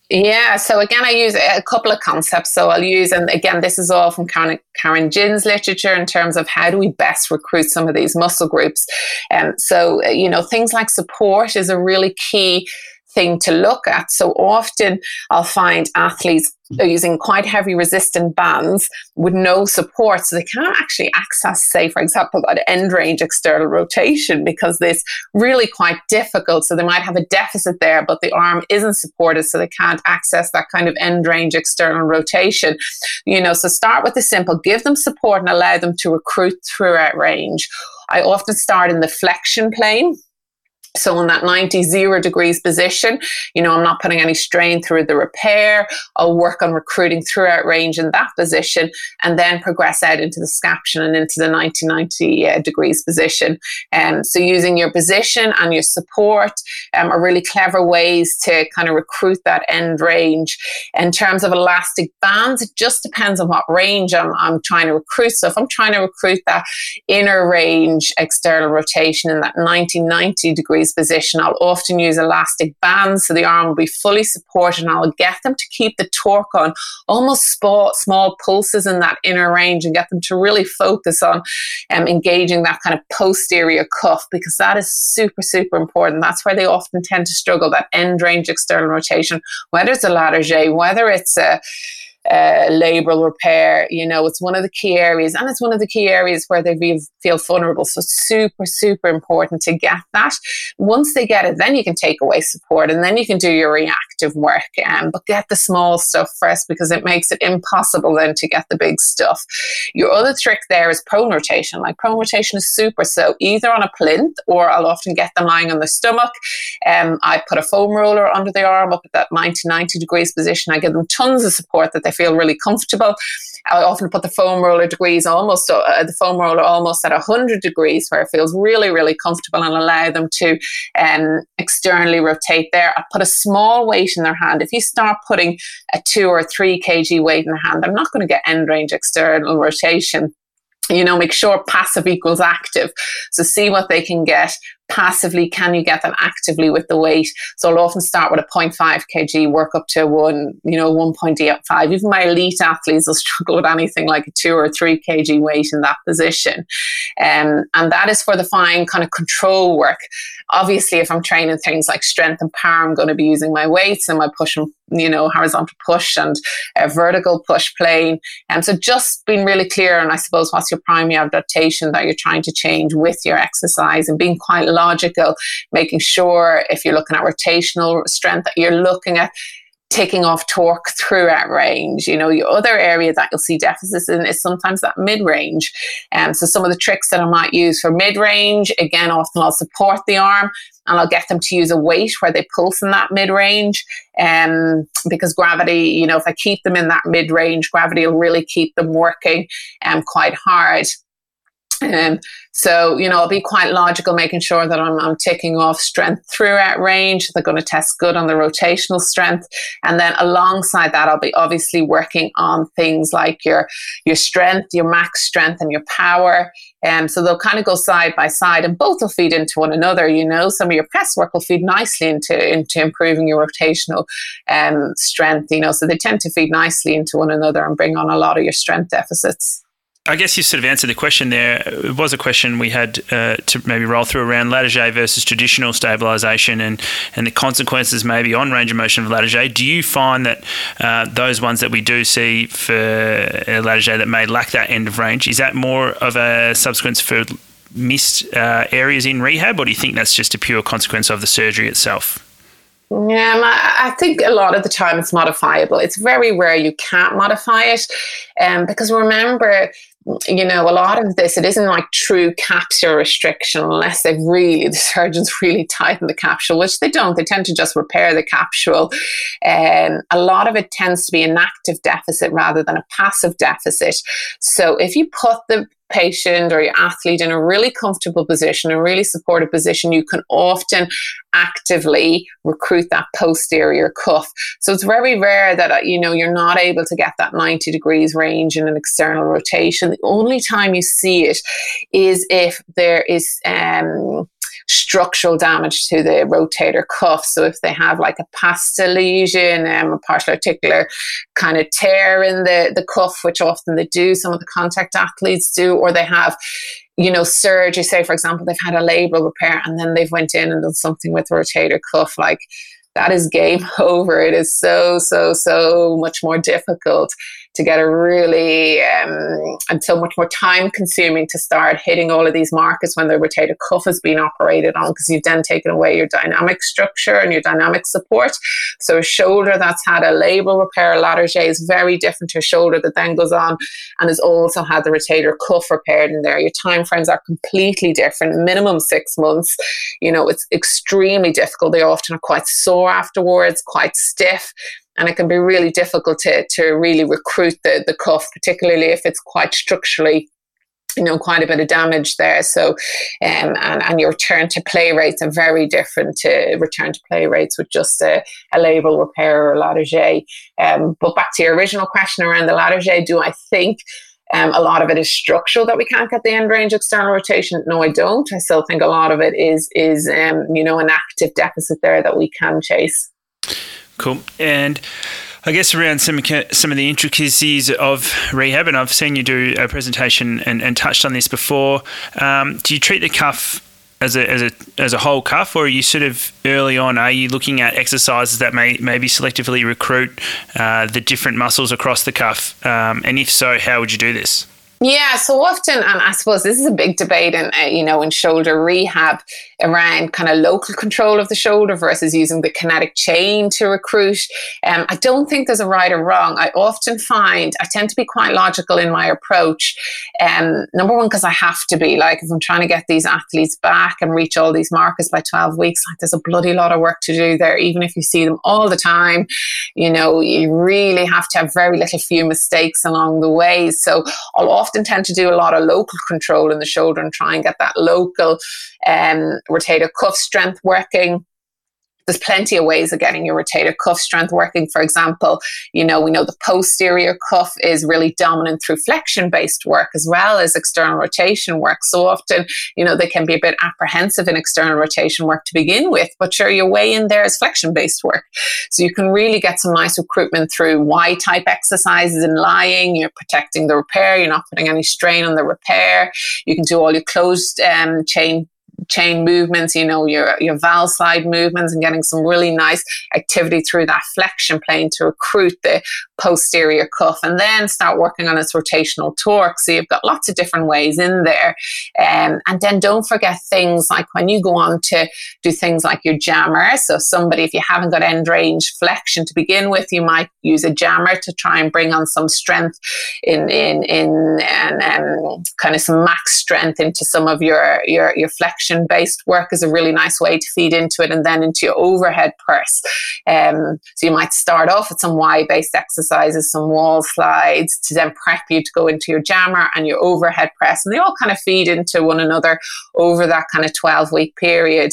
Yeah, so again, I use a couple of concepts. So I'll use, and again, this is all from Karen, Karen Ginn's literature in terms of how do we best recruit some of these muscle groups. And um, so, you know, things like support is a really key thing to look at. So often I'll find athletes mm-hmm. are using quite heavy resistant bands with no support. So they can't actually access, say, for example, that end range external rotation because this really quite difficult. So they might have a deficit there, but the arm isn't supported, so they can't access that kind of end range external rotation. You know, so start with the simple, give them support and allow them to recruit throughout range. I often start in the flexion plane. So in that 90 zero degrees position, you know, I'm not putting any strain through the repair. I'll work on recruiting throughout range in that position and then progress out into the scaption and into the 90 90 uh, degrees position. Um, so using your position and your support um, are really clever ways to kind of recruit that end range. In terms of elastic bands, it just depends on what range I'm, I'm trying to recruit. So if I'm trying to recruit that inner range external rotation in that 90 90 degrees position, I'll often use elastic bands so the arm will be fully supported and I'll get them to keep the torque on almost small, small pulses in that inner range and get them to really focus on um, engaging that kind of posterior cuff because that is super, super important. That's where they often tend to struggle, that end range external rotation, whether it's a Latarjet, whether it's a uh, labral repair. You know, it's one of the key areas, and it's one of the key areas where they feel vulnerable. So super, super important to get that. Once they get it, then you can take away support, and then you can do your work. Um, but get the small stuff first because it makes it impossible then to get the big stuff. Your other trick there is prone rotation. Like prone rotation is super. So either on a plinth, or I'll often get them lying on the stomach. Um, I put a foam roller under the arm up at that 90 90 degrees position. I give them tons of support that they feel really comfortable. I often put the foam roller degrees almost uh, the foam roller almost at 100 degrees where it feels really really comfortable and allow them to um, externally rotate there I put a small weight in their hand if you start putting a 2 or 3 kg weight in the hand I'm not going to get end range external rotation you know, make sure passive equals active. So see what they can get passively. Can you get them actively with the weight? So I'll often start with a 0.5 kg, work up to one, you know, 1.85. Even my elite athletes will struggle with anything like a two or three kg weight in that position. Um, and that is for the fine kind of control work. Obviously, if I'm training things like strength and power, I'm going to be using my weights and my push and you know, horizontal push and a vertical push plane. And so just being really clear and I suppose what's your primary adaptation that you're trying to change with your exercise and being quite logical, making sure if you're looking at rotational strength that you're looking at taking off torque throughout range. You know, your other area that you'll see deficits in is sometimes that mid range. And um, so some of the tricks that I might use for mid range, again, often I'll support the arm and I'll get them to use a weight where they pulse in that mid range. Um, because gravity, you know, if I keep them in that mid range, gravity will really keep them working um, quite hard. Um, so, you know, I'll be quite logical, making sure that I'm, I'm taking off strength throughout range. They're going to test good on the rotational strength. And then alongside that, I'll be obviously working on things like your, your strength, your max strength and your power. Um, so they'll kind of go side by side and both will feed into one another. You know, some of your press work will feed nicely into, into improving your rotational um, strength, you know, so they tend to feed nicely into one another and bring on a lot of your strength deficits. I guess you sort of answered the question there. It was a question we had uh, to maybe roll through around Latarjet versus traditional stabilisation and, and the consequences maybe on range of motion of Latarjet. Do you find that uh, those ones that we do see for Latarjet that may lack that end of range, is that more of a subsequence for missed uh, areas in rehab or do you think that's just a pure consequence of the surgery itself? Yeah, I think a lot of the time it's modifiable. It's very rare you can't modify it, um, because remember you know, a lot of this, it isn't like true capsule restriction unless they've really, the surgeons really tighten the capsule, which they don't. They tend to just repair the capsule. Um, a lot of it tends to be an active deficit rather than a passive deficit. So if you put the patient or your athlete in a really comfortable position, a really supportive position, you can often actively recruit that posterior cuff. So it's very rare that uh, you know you're not able to get that 90 degrees range in an external rotation. The only time you see it is if there is um, structural damage to the rotator cuff. So if they have like a PASTA lesion, um, a partial articular kind of tear in the, the cuff, which often they do, some of the contact athletes do, or they have you know, surgery, say for example, they've had a labral repair and then they've went in and done something with rotator cuff, like that is game over. It is so, so, so much more difficult to get a really um, and so much more time consuming to start hitting all of these markets when the rotator cuff has been operated on because you've then taken away your dynamic structure and your dynamic support. So a shoulder that's had a labral repair, a Latarjet is very different to a shoulder that then goes on and has also had the rotator cuff repaired in there. Your time frames are completely different, minimum six months. You know, it's extremely difficult. They often are quite sore afterwards, quite stiff and it can be really difficult to, to really recruit the, the cuff, particularly if it's quite structurally you know quite a bit of damage there so um, and, and your return to play rates are very different to return to play rates with just a, a labral repair or a Latarjet um, but back to your original question around the Latarjet do I think Um, a lot of it is structural that we can't get the end range external rotation. No, I don't. I still think a lot of it is is um, you know an active deficit there that we can chase. Cool. And I guess around some some of the intricacies of rehab, and I've seen you do a presentation and, and touched on this before. Um, do you treat the cuff as a, as a as a whole cuff, or are you sort of early on? Are you looking at exercises that may maybe selectively recruit uh, the different muscles across the cuff? Um, and if so, how would you do this? Yeah, so often, and I suppose this is a big debate in uh, you know in shoulder rehab around kind of local control of the shoulder versus using the kinetic chain to recruit. Um, I don't think there's a right or wrong. I often find I tend to be quite logical in my approach. Um, number one, because I have to be like if I'm trying to get these athletes back and reach all these markers by 12 weeks, like there's a bloody lot of work to do there. Even if you see them all the time, you know you really have to have very little few mistakes along the way. So I'll often tend to do a lot of local control in the shoulder and try and get that local um, rotator cuff strength working there's plenty of ways of getting your rotator cuff strength working. For example, you know, we know the posterior cuff is really dominant through flexion based work as well as external rotation work. So often, you know, they can be a bit apprehensive in external rotation work to begin with, but sure, your way in there is flexion based work. So you can really get some nice recruitment through Y type exercises in lying. You're protecting the repair, you're not putting any strain on the repair. You can do all your closed um, chain chain movements, you know, your, your wall slide movements and getting some really nice activity through that flexion plane to recruit the posterior cuff and then start working on its rotational torque. So you've got lots of different ways in there. Um, and then don't forget things like when you go on to do things like your jammer. So somebody, if you haven't got end range flexion to begin with, you might use a jammer to try and bring on some strength in, in, in, and kind of some max strength into some of your, your, your flexion based work is a really nice way to feed into it and then into your overhead press. Um, so you might start off with some Y based exercises, some wall slides to then prep you to go into your jammer and your overhead press. And they all kind of feed into one another over that kind of 12 week period.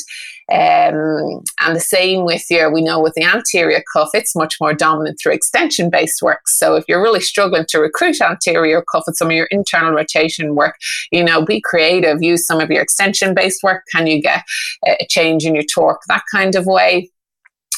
Um, and the same with your, we know with the anterior cuff, it's much more dominant through extension based work. So if you're really struggling to recruit anterior cuff with some of your internal rotation work, you know, be creative, use some of your extension based work. Can you get a change in your torque, that kind of way?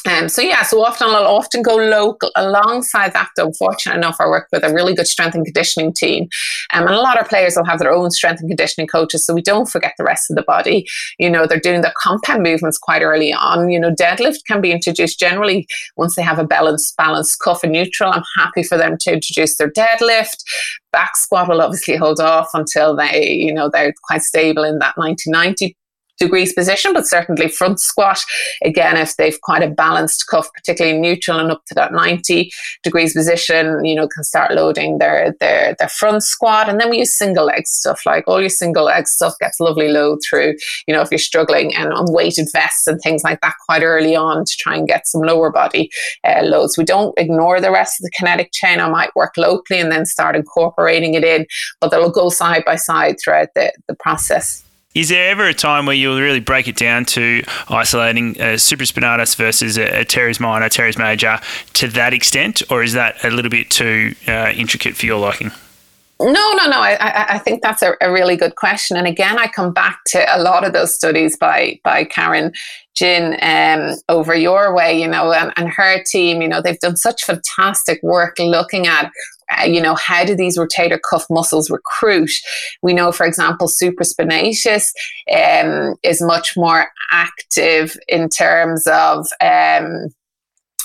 Um, so yeah, so often I'll often go local. Alongside that, though, fortunate enough, I work with a really good strength and conditioning team, um, and a lot of players will have their own strength and conditioning coaches. So we don't forget the rest of the body. You know, they're doing the compound movements quite early on. You know, deadlift can be introduced generally once they have a balanced balanced cuff and neutral. I'm happy for them to introduce their deadlift. Back squat will obviously hold off until they, you know, they're quite stable in that 90 90 degrees position, but certainly front squat. Again, if they've quite a balanced cuff, particularly neutral and up to that 90 degrees position, you know, can start loading their, their, their front squat. And then we use single leg stuff, like all your single leg stuff gets lovely load through, you know, if you're struggling and on weighted vests and things like that quite early on to try and get some lower body uh, loads. We don't ignore the rest of the kinetic chain. I might work locally and then start incorporating it in, but they'll go side by side throughout the, the process. Is there ever a time where you'll really break it down to isolating a supraspinatus versus a, a teres minor, teres major to that extent, or is that a little bit too uh, intricate for your liking? No, no, no. I, I think that's a, a, really good question. And again, I come back to a lot of those studies by by Karen Ginn um, over your way, you know, and, and her team. You know, they've done such fantastic work looking at you know, how do these rotator cuff muscles recruit? We know, for example, supraspinatus um, is much more active in terms of um,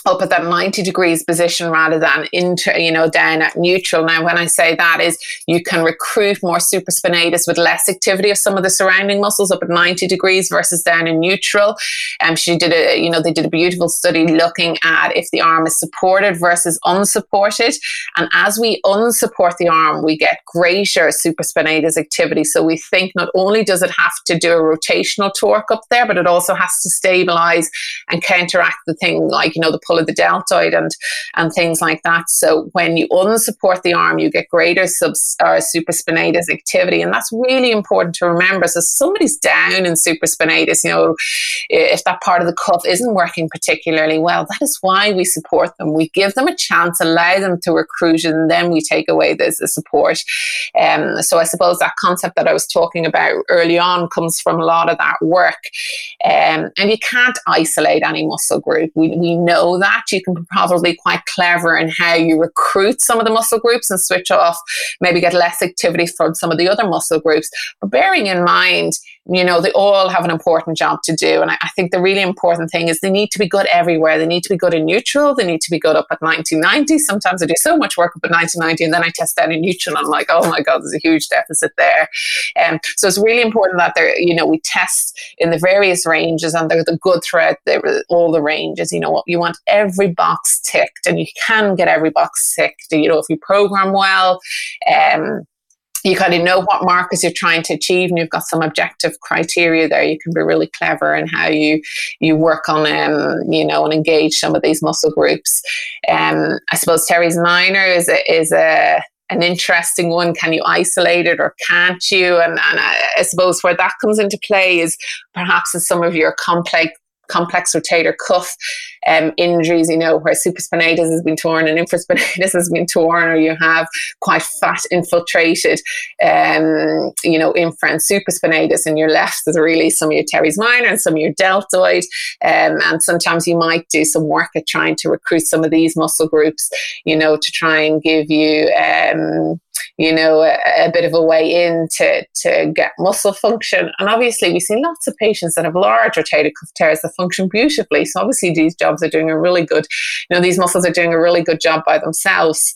up at that 90 degrees position rather than into, you know, down at neutral. Now, when I say that is you can recruit more supraspinatus with less activity of some of the surrounding muscles up at 90 degrees versus down in neutral. And um, she did a, you know, they did a beautiful study looking at if the arm is supported versus unsupported. And as we unsupport the arm, we get greater supraspinatus activity. So we think not only does it have to do a rotational torque up there, but it also has to stabilize and counteract the thing like, you know, the of the deltoid and and things like that. So when you unsupport the arm, you get greater subs or supraspinatus activity, and that's really important to remember. So somebody's down in supraspinatus, you know, if that part of the cuff isn't working particularly well, that is why we support them. We give them a chance, allow them to recruit, and then we take away the, the support. Um, so I suppose that concept that I was talking about early on comes from a lot of that work. Um, and you can't isolate any muscle group. We, we know that. You can be probably quite clever in how you recruit some of the muscle groups and switch off, maybe get less activity from some of the other muscle groups. But bearing in mind, you know, they all have an important job to do. And I, I, think the really important thing is they need to be good everywhere. They need to be good in neutral. They need to be good up at 1990. Sometimes I do so much work up at 1990 and then I test down in neutral and I'm like, oh my God, there's a huge deficit there. Um, so it's really important that they're, you know, we test in the various ranges and they're the good they're all the ranges. You know what? You want every box ticked and you can get every box ticked. You know, if you program well, um, you kind of know what markers you're trying to achieve and you've got some objective criteria there you can be really clever in how you you work on um you know and engage some of these muscle groups um i suppose teres minor is a, is a an interesting one. Can you isolate it or can't you? And, and I, I, suppose where that comes into play is perhaps in some of your complex complex rotator cuff um, injuries, you know, where supraspinatus has been torn and infraspinatus has been torn, or you have quite fat infiltrated, um, you know, infra and supraspinatus, and you're left with really some of your teres minor and some of your deltoid. Um, and sometimes you might do some work at trying to recruit some of these muscle groups, you know, to try and give you um, you know, a, a, bit of a way in to, to get muscle function. And obviously, we see lots of patients that have large rotator cuff tears that function beautifully. So obviously, these jobs are doing a really good, you know, these muscles are doing a really good job by themselves.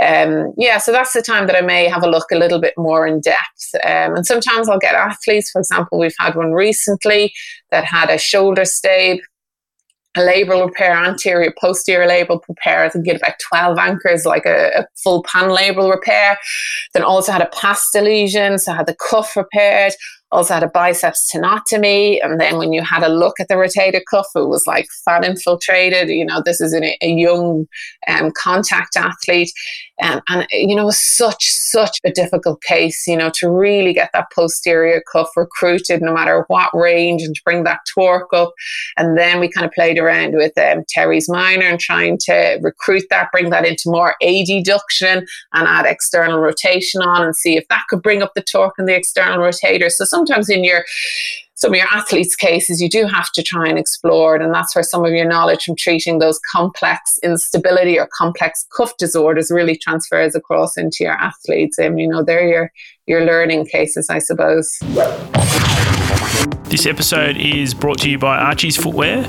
Um, yeah, so that's the time that I may have a look a little bit more in depth. Um, and sometimes I'll get athletes, for example, we've had one recently that had a shoulder stave a labral repair, anterior, posterior labral repair. I think get about 12 anchors, like a, a, full pan labral repair. Then also had a PASTA lesion, so I had the cuff repaired also had a biceps tenotomy. And then when you had a look at the rotator cuff, it was like fat infiltrated. You know, this is a, a young um, contact athlete. And, you know, such, such a difficult case, you know, to really get that posterior cuff recruited no matter what range and to bring that torque up. And then we kind of played around with um, teres minor and trying to recruit that, bring that into more adduction and add external rotation on and see if that could bring up the torque in the external rotator. So sometimes in your some of your athletes' cases, you do have to try and explore it, and that's where some of your knowledge from treating those complex instability or complex cuff disorders really transfers across into your athletes. And you know, they're your your learning cases, I suppose. This episode is brought to you by Archie's Footwear.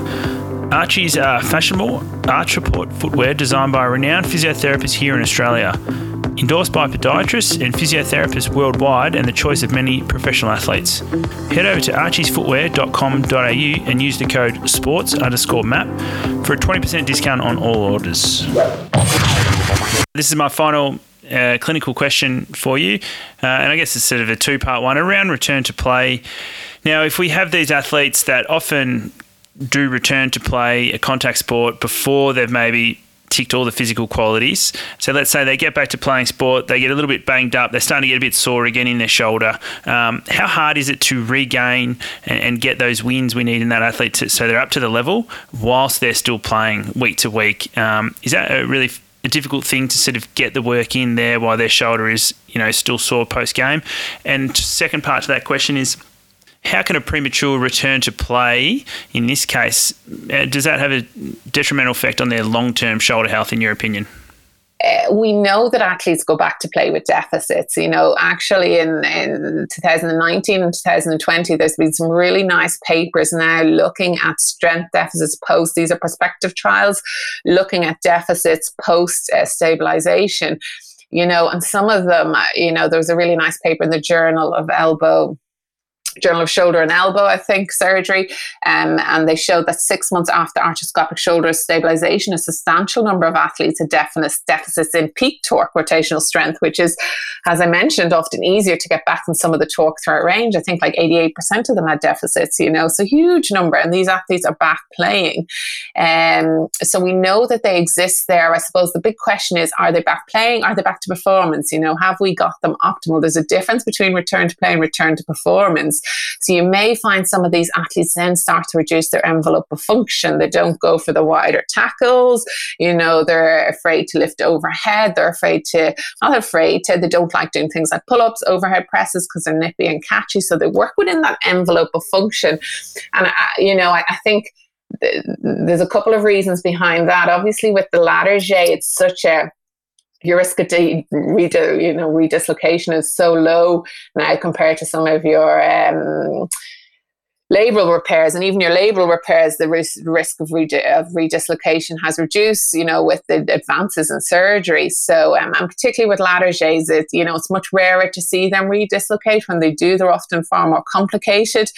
Archie's are fashionable arch report footwear designed by renowned physiotherapists here in Australia endorsed by podiatrists and physiotherapists worldwide and the choice of many professional athletes. Head over to archiesfootwear.com.au and use the code sports underscore map for a 20% discount on all orders. This is my final uh, clinical question for you, uh, and I guess it's sort of a two part one around return to play. Now, if we have these athletes that often do return to play a contact sport before they've maybe ticked all the physical qualities. So let's say they get back to playing sport, they get a little bit banged up, they're starting to get a bit sore again in their shoulder. Um, how hard is it to regain and, and, get those wins we need in that athlete to, so they're up to the level whilst they're still playing week to week? Um, is that a really a difficult thing to sort of get the work in there while their shoulder is you know still sore post game? And second part to that question is how can a premature return to play, in this case, uh, does that have a detrimental effect on their long term shoulder health, in your opinion? Uh, we know that athletes go back to play with deficits. You know, actually, in, in 2019 and 2020, there's been some really nice papers now looking at strength deficits post. These are prospective trials looking at deficits post uh, stabilization. You know, and some of them, uh, you know, there was a really nice paper in the Journal of Elbow Journal of Shoulder and Elbow, I think, surgery. Um, and they showed that six months after arthroscopic shoulder stabilization, a substantial number of athletes had deficits in peak torque rotational strength, which is, as I mentioned, often easier to get back than some of the torque throughout range. I think like 88% of them had deficits, you know, so huge number. And these athletes are back playing. Um, so we know that they exist there. I suppose the big question is, are they back playing? Are they back to performance? You know, have we got them optimal? There's a difference between return to play and return to performance. So you may find some of these athletes then start to reduce their envelope of function. They don't go for the wider tackles. You know, they're afraid to lift overhead. They're afraid to, not afraid to, they don't like doing things like pull ups, overhead presses because they're nippy and catchy. So they work within that envelope of function. And, I, you know, I, I think there's a couple of reasons behind that. Obviously, with the Latarjet, it's such a your risk of de- redo, you know, redislocation is so low now compared to some of your um, labral repairs and even your labral repairs, the risk, risk of, re- of redislocation has reduced, you know, with the advances in surgery. So, um, and particularly with Latarjets, it, you know, it's much rarer to see them redislocate. When they do, they're often far more complicated,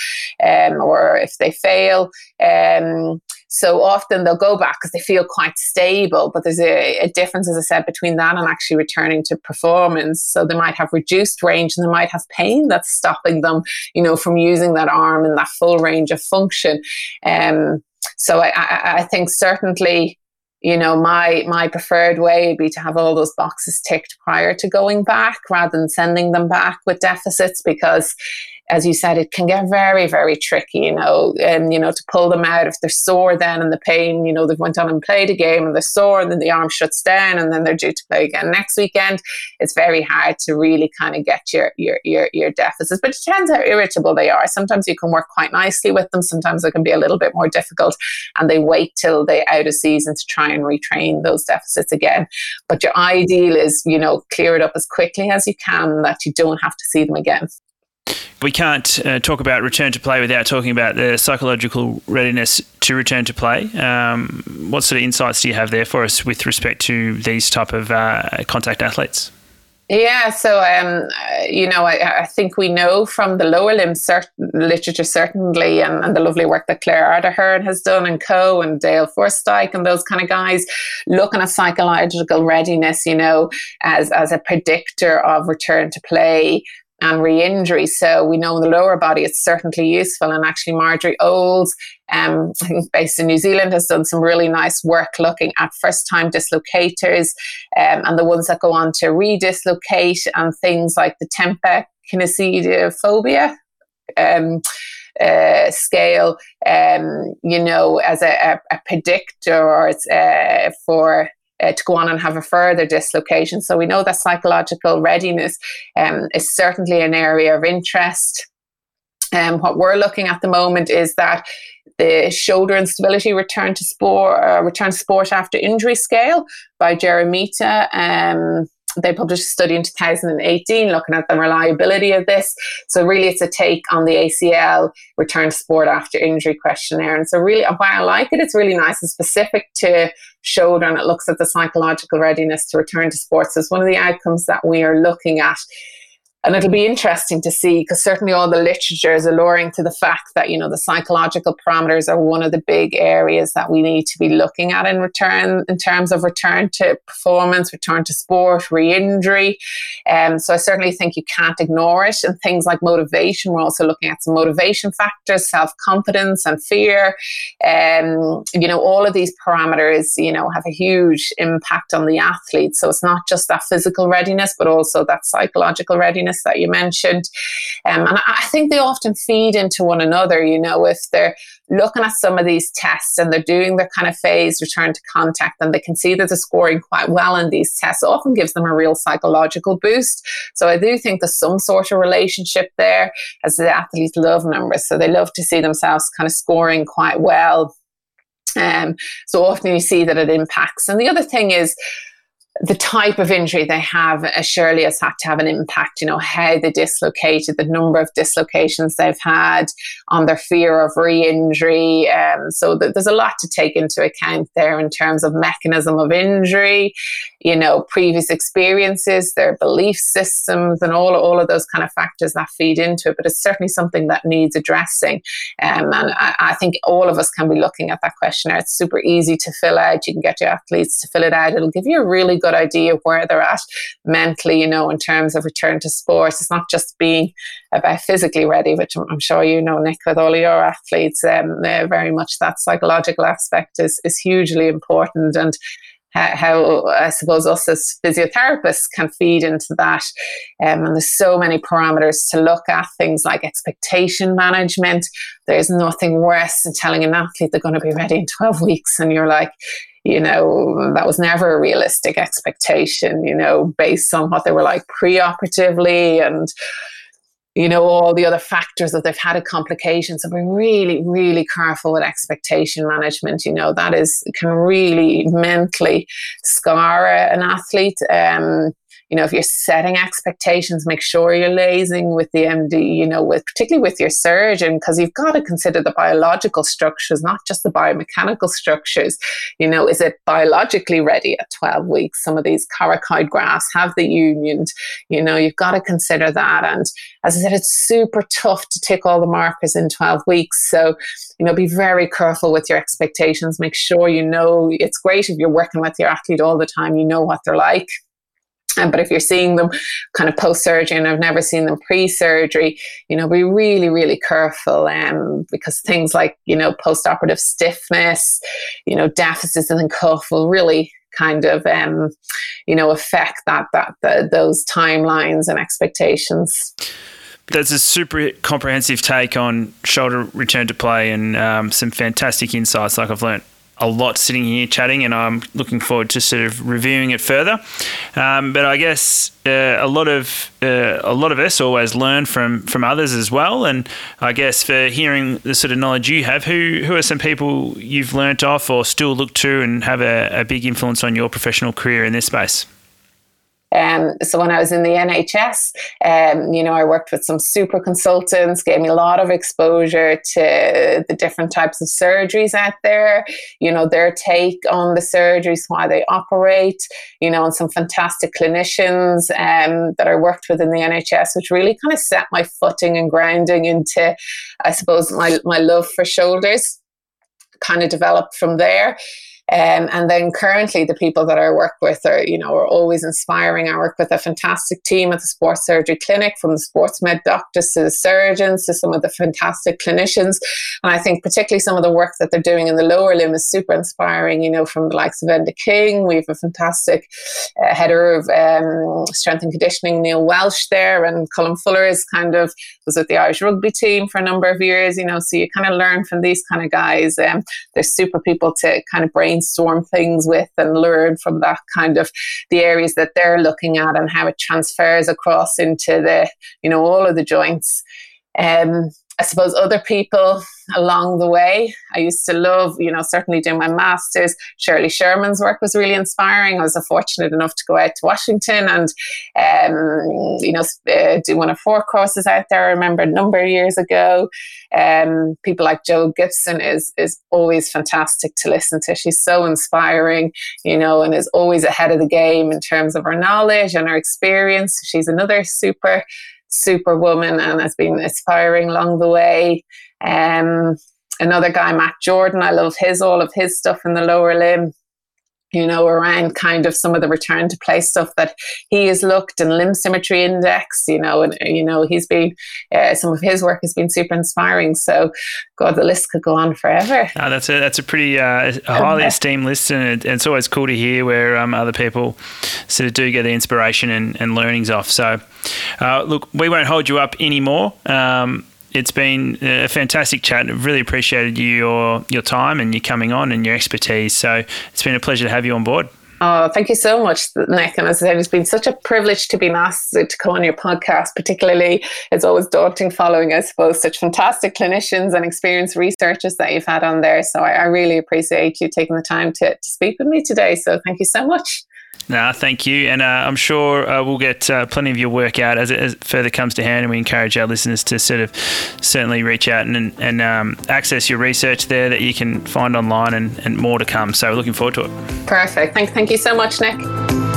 um, or if they fail, um, so often they'll go back because they feel quite stable, but there's a, a, difference, as I said, between that and actually returning to performance. So they might have reduced range and they might have pain that's stopping them, you know, from using that arm in that full range of function. Um, so I, I, I think certainly you know my my preferred way would be to have all those boxes ticked prior to going back rather than sending them back with deficits because as you said, it can get very, very tricky, you know, and, you know, to pull them out if they're sore then and the pain, you know, they've went on and played a game and they're sore and then the arm shuts down and then they're due to play again next weekend. It's very hard to really kind of get your, your, your, your deficits, but it depends how irritable they are. Sometimes you can work quite nicely with them. Sometimes it can be a little bit more difficult and they wait till they out of season to try and retrain those deficits again. But your ideal is, you know, clear it up as quickly as you can that you don't have to see them again we can't uh, talk about return to play without talking about the psychological readiness to return to play. Um, what sort of insights do you have there for us with respect to these type of uh, contact athletes? Yeah, so um, you know, I, I, think we know from the lower limb cert- literature certainly, and, and, the lovely work that Clare Ardern has done, and Co. and Dale Forstdijk and those kind of guys, looking at psychological readiness, you know, as as a predictor of return to play and re-injury. So we know in the lower body it's certainly useful. And actually, Marjorie Olds, um, I think based in New Zealand, has done some really nice work looking at first-time dislocators um, and the ones that go on to redislocate and things like the Tampa kinesiophobia. Um, uh, scale, um, you know, as a, a, a predictor or uh, for uh, to go on and have a further dislocation. So we know that psychological readiness um, is certainly an area of interest. Um, what we're looking at the moment is that the shoulder instability return to sport, uh, return to sport after injury scale by Gerometta. Um, they published a study in 2018 looking at the reliability of this. So really, it's a take on the ACL return to sport after injury questionnaire. And so really, uh, why I like it, it's really nice and specific to shoulder, and it looks at the psychological readiness to return to sports. So it's one of the outcomes that we are looking at and it'll be interesting to see because certainly all the literature is alluring to the fact that you know the psychological parameters are one of the big areas that we need to be looking at in return in terms of return to performance return to sport re-injury. Um, so i certainly think you can't ignore it. And things like motivation we're also looking at some motivation factors self-confidence and fear. Um, you know all of these parameters you know have a huge impact on the athlete. So it's not just that physical readiness but also that psychological readiness that you mentioned. Um, and I think they often feed into one another, you know, if they're looking at some of these tests and they're doing their kind of phase return to contact and they can see that they're scoring quite well in these tests, often gives them a real psychological boost. So I do think there's some sort of relationship there as the athletes love numbers. So they love to see themselves kind of scoring quite well. Um, so often you see that it impacts. And the other thing is, the type of injury they have surely has had to have an impact, you know, how they dislocated, the number of dislocations they've had, on their fear of re injury. Um, so th- there's a lot to take into account there in terms of mechanism of injury. You know, previous experiences, their belief systems, and all, all of those kind of factors that feed into it. But it's certainly something that needs addressing. Um, and I, I, think all of us can be looking at that questionnaire. It's super easy to fill out. You can get your athletes to fill it out. It'll give you a really good idea of where they're at mentally, you know, in terms of return to sports. It's not just being about physically ready, which I'm, I'm sure you know, Nick, with all of your athletes. Um, very much that psychological aspect is, is hugely important. And how, I suppose us as physiotherapists can feed into that. Um, and there's so many parameters to look at, things like expectation management. There's nothing worse than telling an athlete they're going to be ready in 12 weeks, and you're like, you know, that was never a realistic expectation, you know, based on what they were like pre-operatively and you know, all the other factors that they've had a complication. So be really, really careful with expectation management. You know, that is can really mentally scar an athlete. Um, you know, if you're setting expectations, make sure you're liaising with the MD, you know, with particularly with your surgeon, because you've got to consider the biological structures, not just the biomechanical structures. You know, is it biologically ready at 12 weeks? Some of these coracoid grafts have the union. You know, you've got to consider that. And as I said, it's super tough to tick all the markers in 12 weeks. So, you know, be very careful with your expectations. Make sure you know it's great if you're working with your athlete all the time, you know what they're like um, but if you're seeing them kind of post surgery, and I've never seen them pre surgery, you know, be really, really careful um, because things like, you know, post operative stiffness, you know, deficits in the cuff will really kind of, um, you know, affect that, that, the, those timelines and expectations. That's a super comprehensive take on shoulder return to play and um, some fantastic insights, like I've learned a lot sitting here chatting, and I'm looking forward to sort of reviewing it further. Um, but I guess uh, a lot of uh, a lot of us always learn from from others as well. And I guess for hearing the sort of knowledge you have, who who are some people you've learnt off or still look to and have a, a big influence on your professional career in this space? Um, so when I was in the NHS, um, you know, I worked with some super consultants, gave me a lot of exposure to the different types of surgeries out there, you know, their take on the surgeries, why they operate, you know, and some fantastic clinicians um, that I worked with in the NHS, which really kind of set my footing and grounding into, I suppose, my, my love for shoulders kind of developed from there. Um, and then currently the people that I work with are, you know, are always inspiring. I work with a fantastic team at the sports surgery clinic from the sports med doctors to the surgeons to some of the fantastic clinicians. And I think particularly some of the work that they're doing in the lower limb is super inspiring, you know, from the likes of Enda King. We have a fantastic uh, header of um, strength and conditioning, Neil Welch there, and Colin Fuller is kind of was with the Irish rugby team for a number of years, you know, so you kind of learn from these kind of guys. Um, they're super people to kind of brainstorm things with and learn from that kind of the areas that they're looking at and how it transfers across into the, you know, all of the joints. Um, I suppose other people along the way. I used to love, you know, certainly doing my master's. Shirley Sahrmann's work was really inspiring. I was fortunate enough to go out to Washington and, um, you know, uh, do one of four courses out there. I remember a number of years ago. Um, people like Jo Gibson is is always fantastic to listen to. She's so inspiring, you know, and is always ahead of the game in terms of her knowledge and her experience. She's another super superwoman and has been inspiring along the way. Um, another guy, Matt Jordan, I love his all of his stuff in the lower limb you know, around kind of some of the return to play stuff that he has looked and limb symmetry index, you know, and, you know, he's been, uh, some of his work has been super inspiring. So, God, the list could go on forever. Oh, that's a, that's a pretty uh, highly esteemed list. And it, it's always cool to hear where um, other people sort of do get the inspiration and, and learnings off. So, uh, look, we won't hold you up anymore. Um, it's been a fantastic chat. I've really appreciated your your time and you coming on and your expertise. So it's been a pleasure to have you on board. Oh, thank you so much, Nick. And as I said, it's been such a privilege to be asked to come on your podcast. Particularly, it's always daunting following, I suppose, such fantastic clinicians and experienced researchers that you've had on there. So I, I really appreciate you taking the time to, to speak with me today. So thank you so much. No, thank you. And uh, I'm sure uh, we'll get uh, plenty of your work out as it, as it, further comes to hand. And we encourage our listeners to sort of certainly reach out and, and um, access your research there that you can find online and, and more to come. So we're looking forward to it. Perfect. Thank, thank you so much, Nick.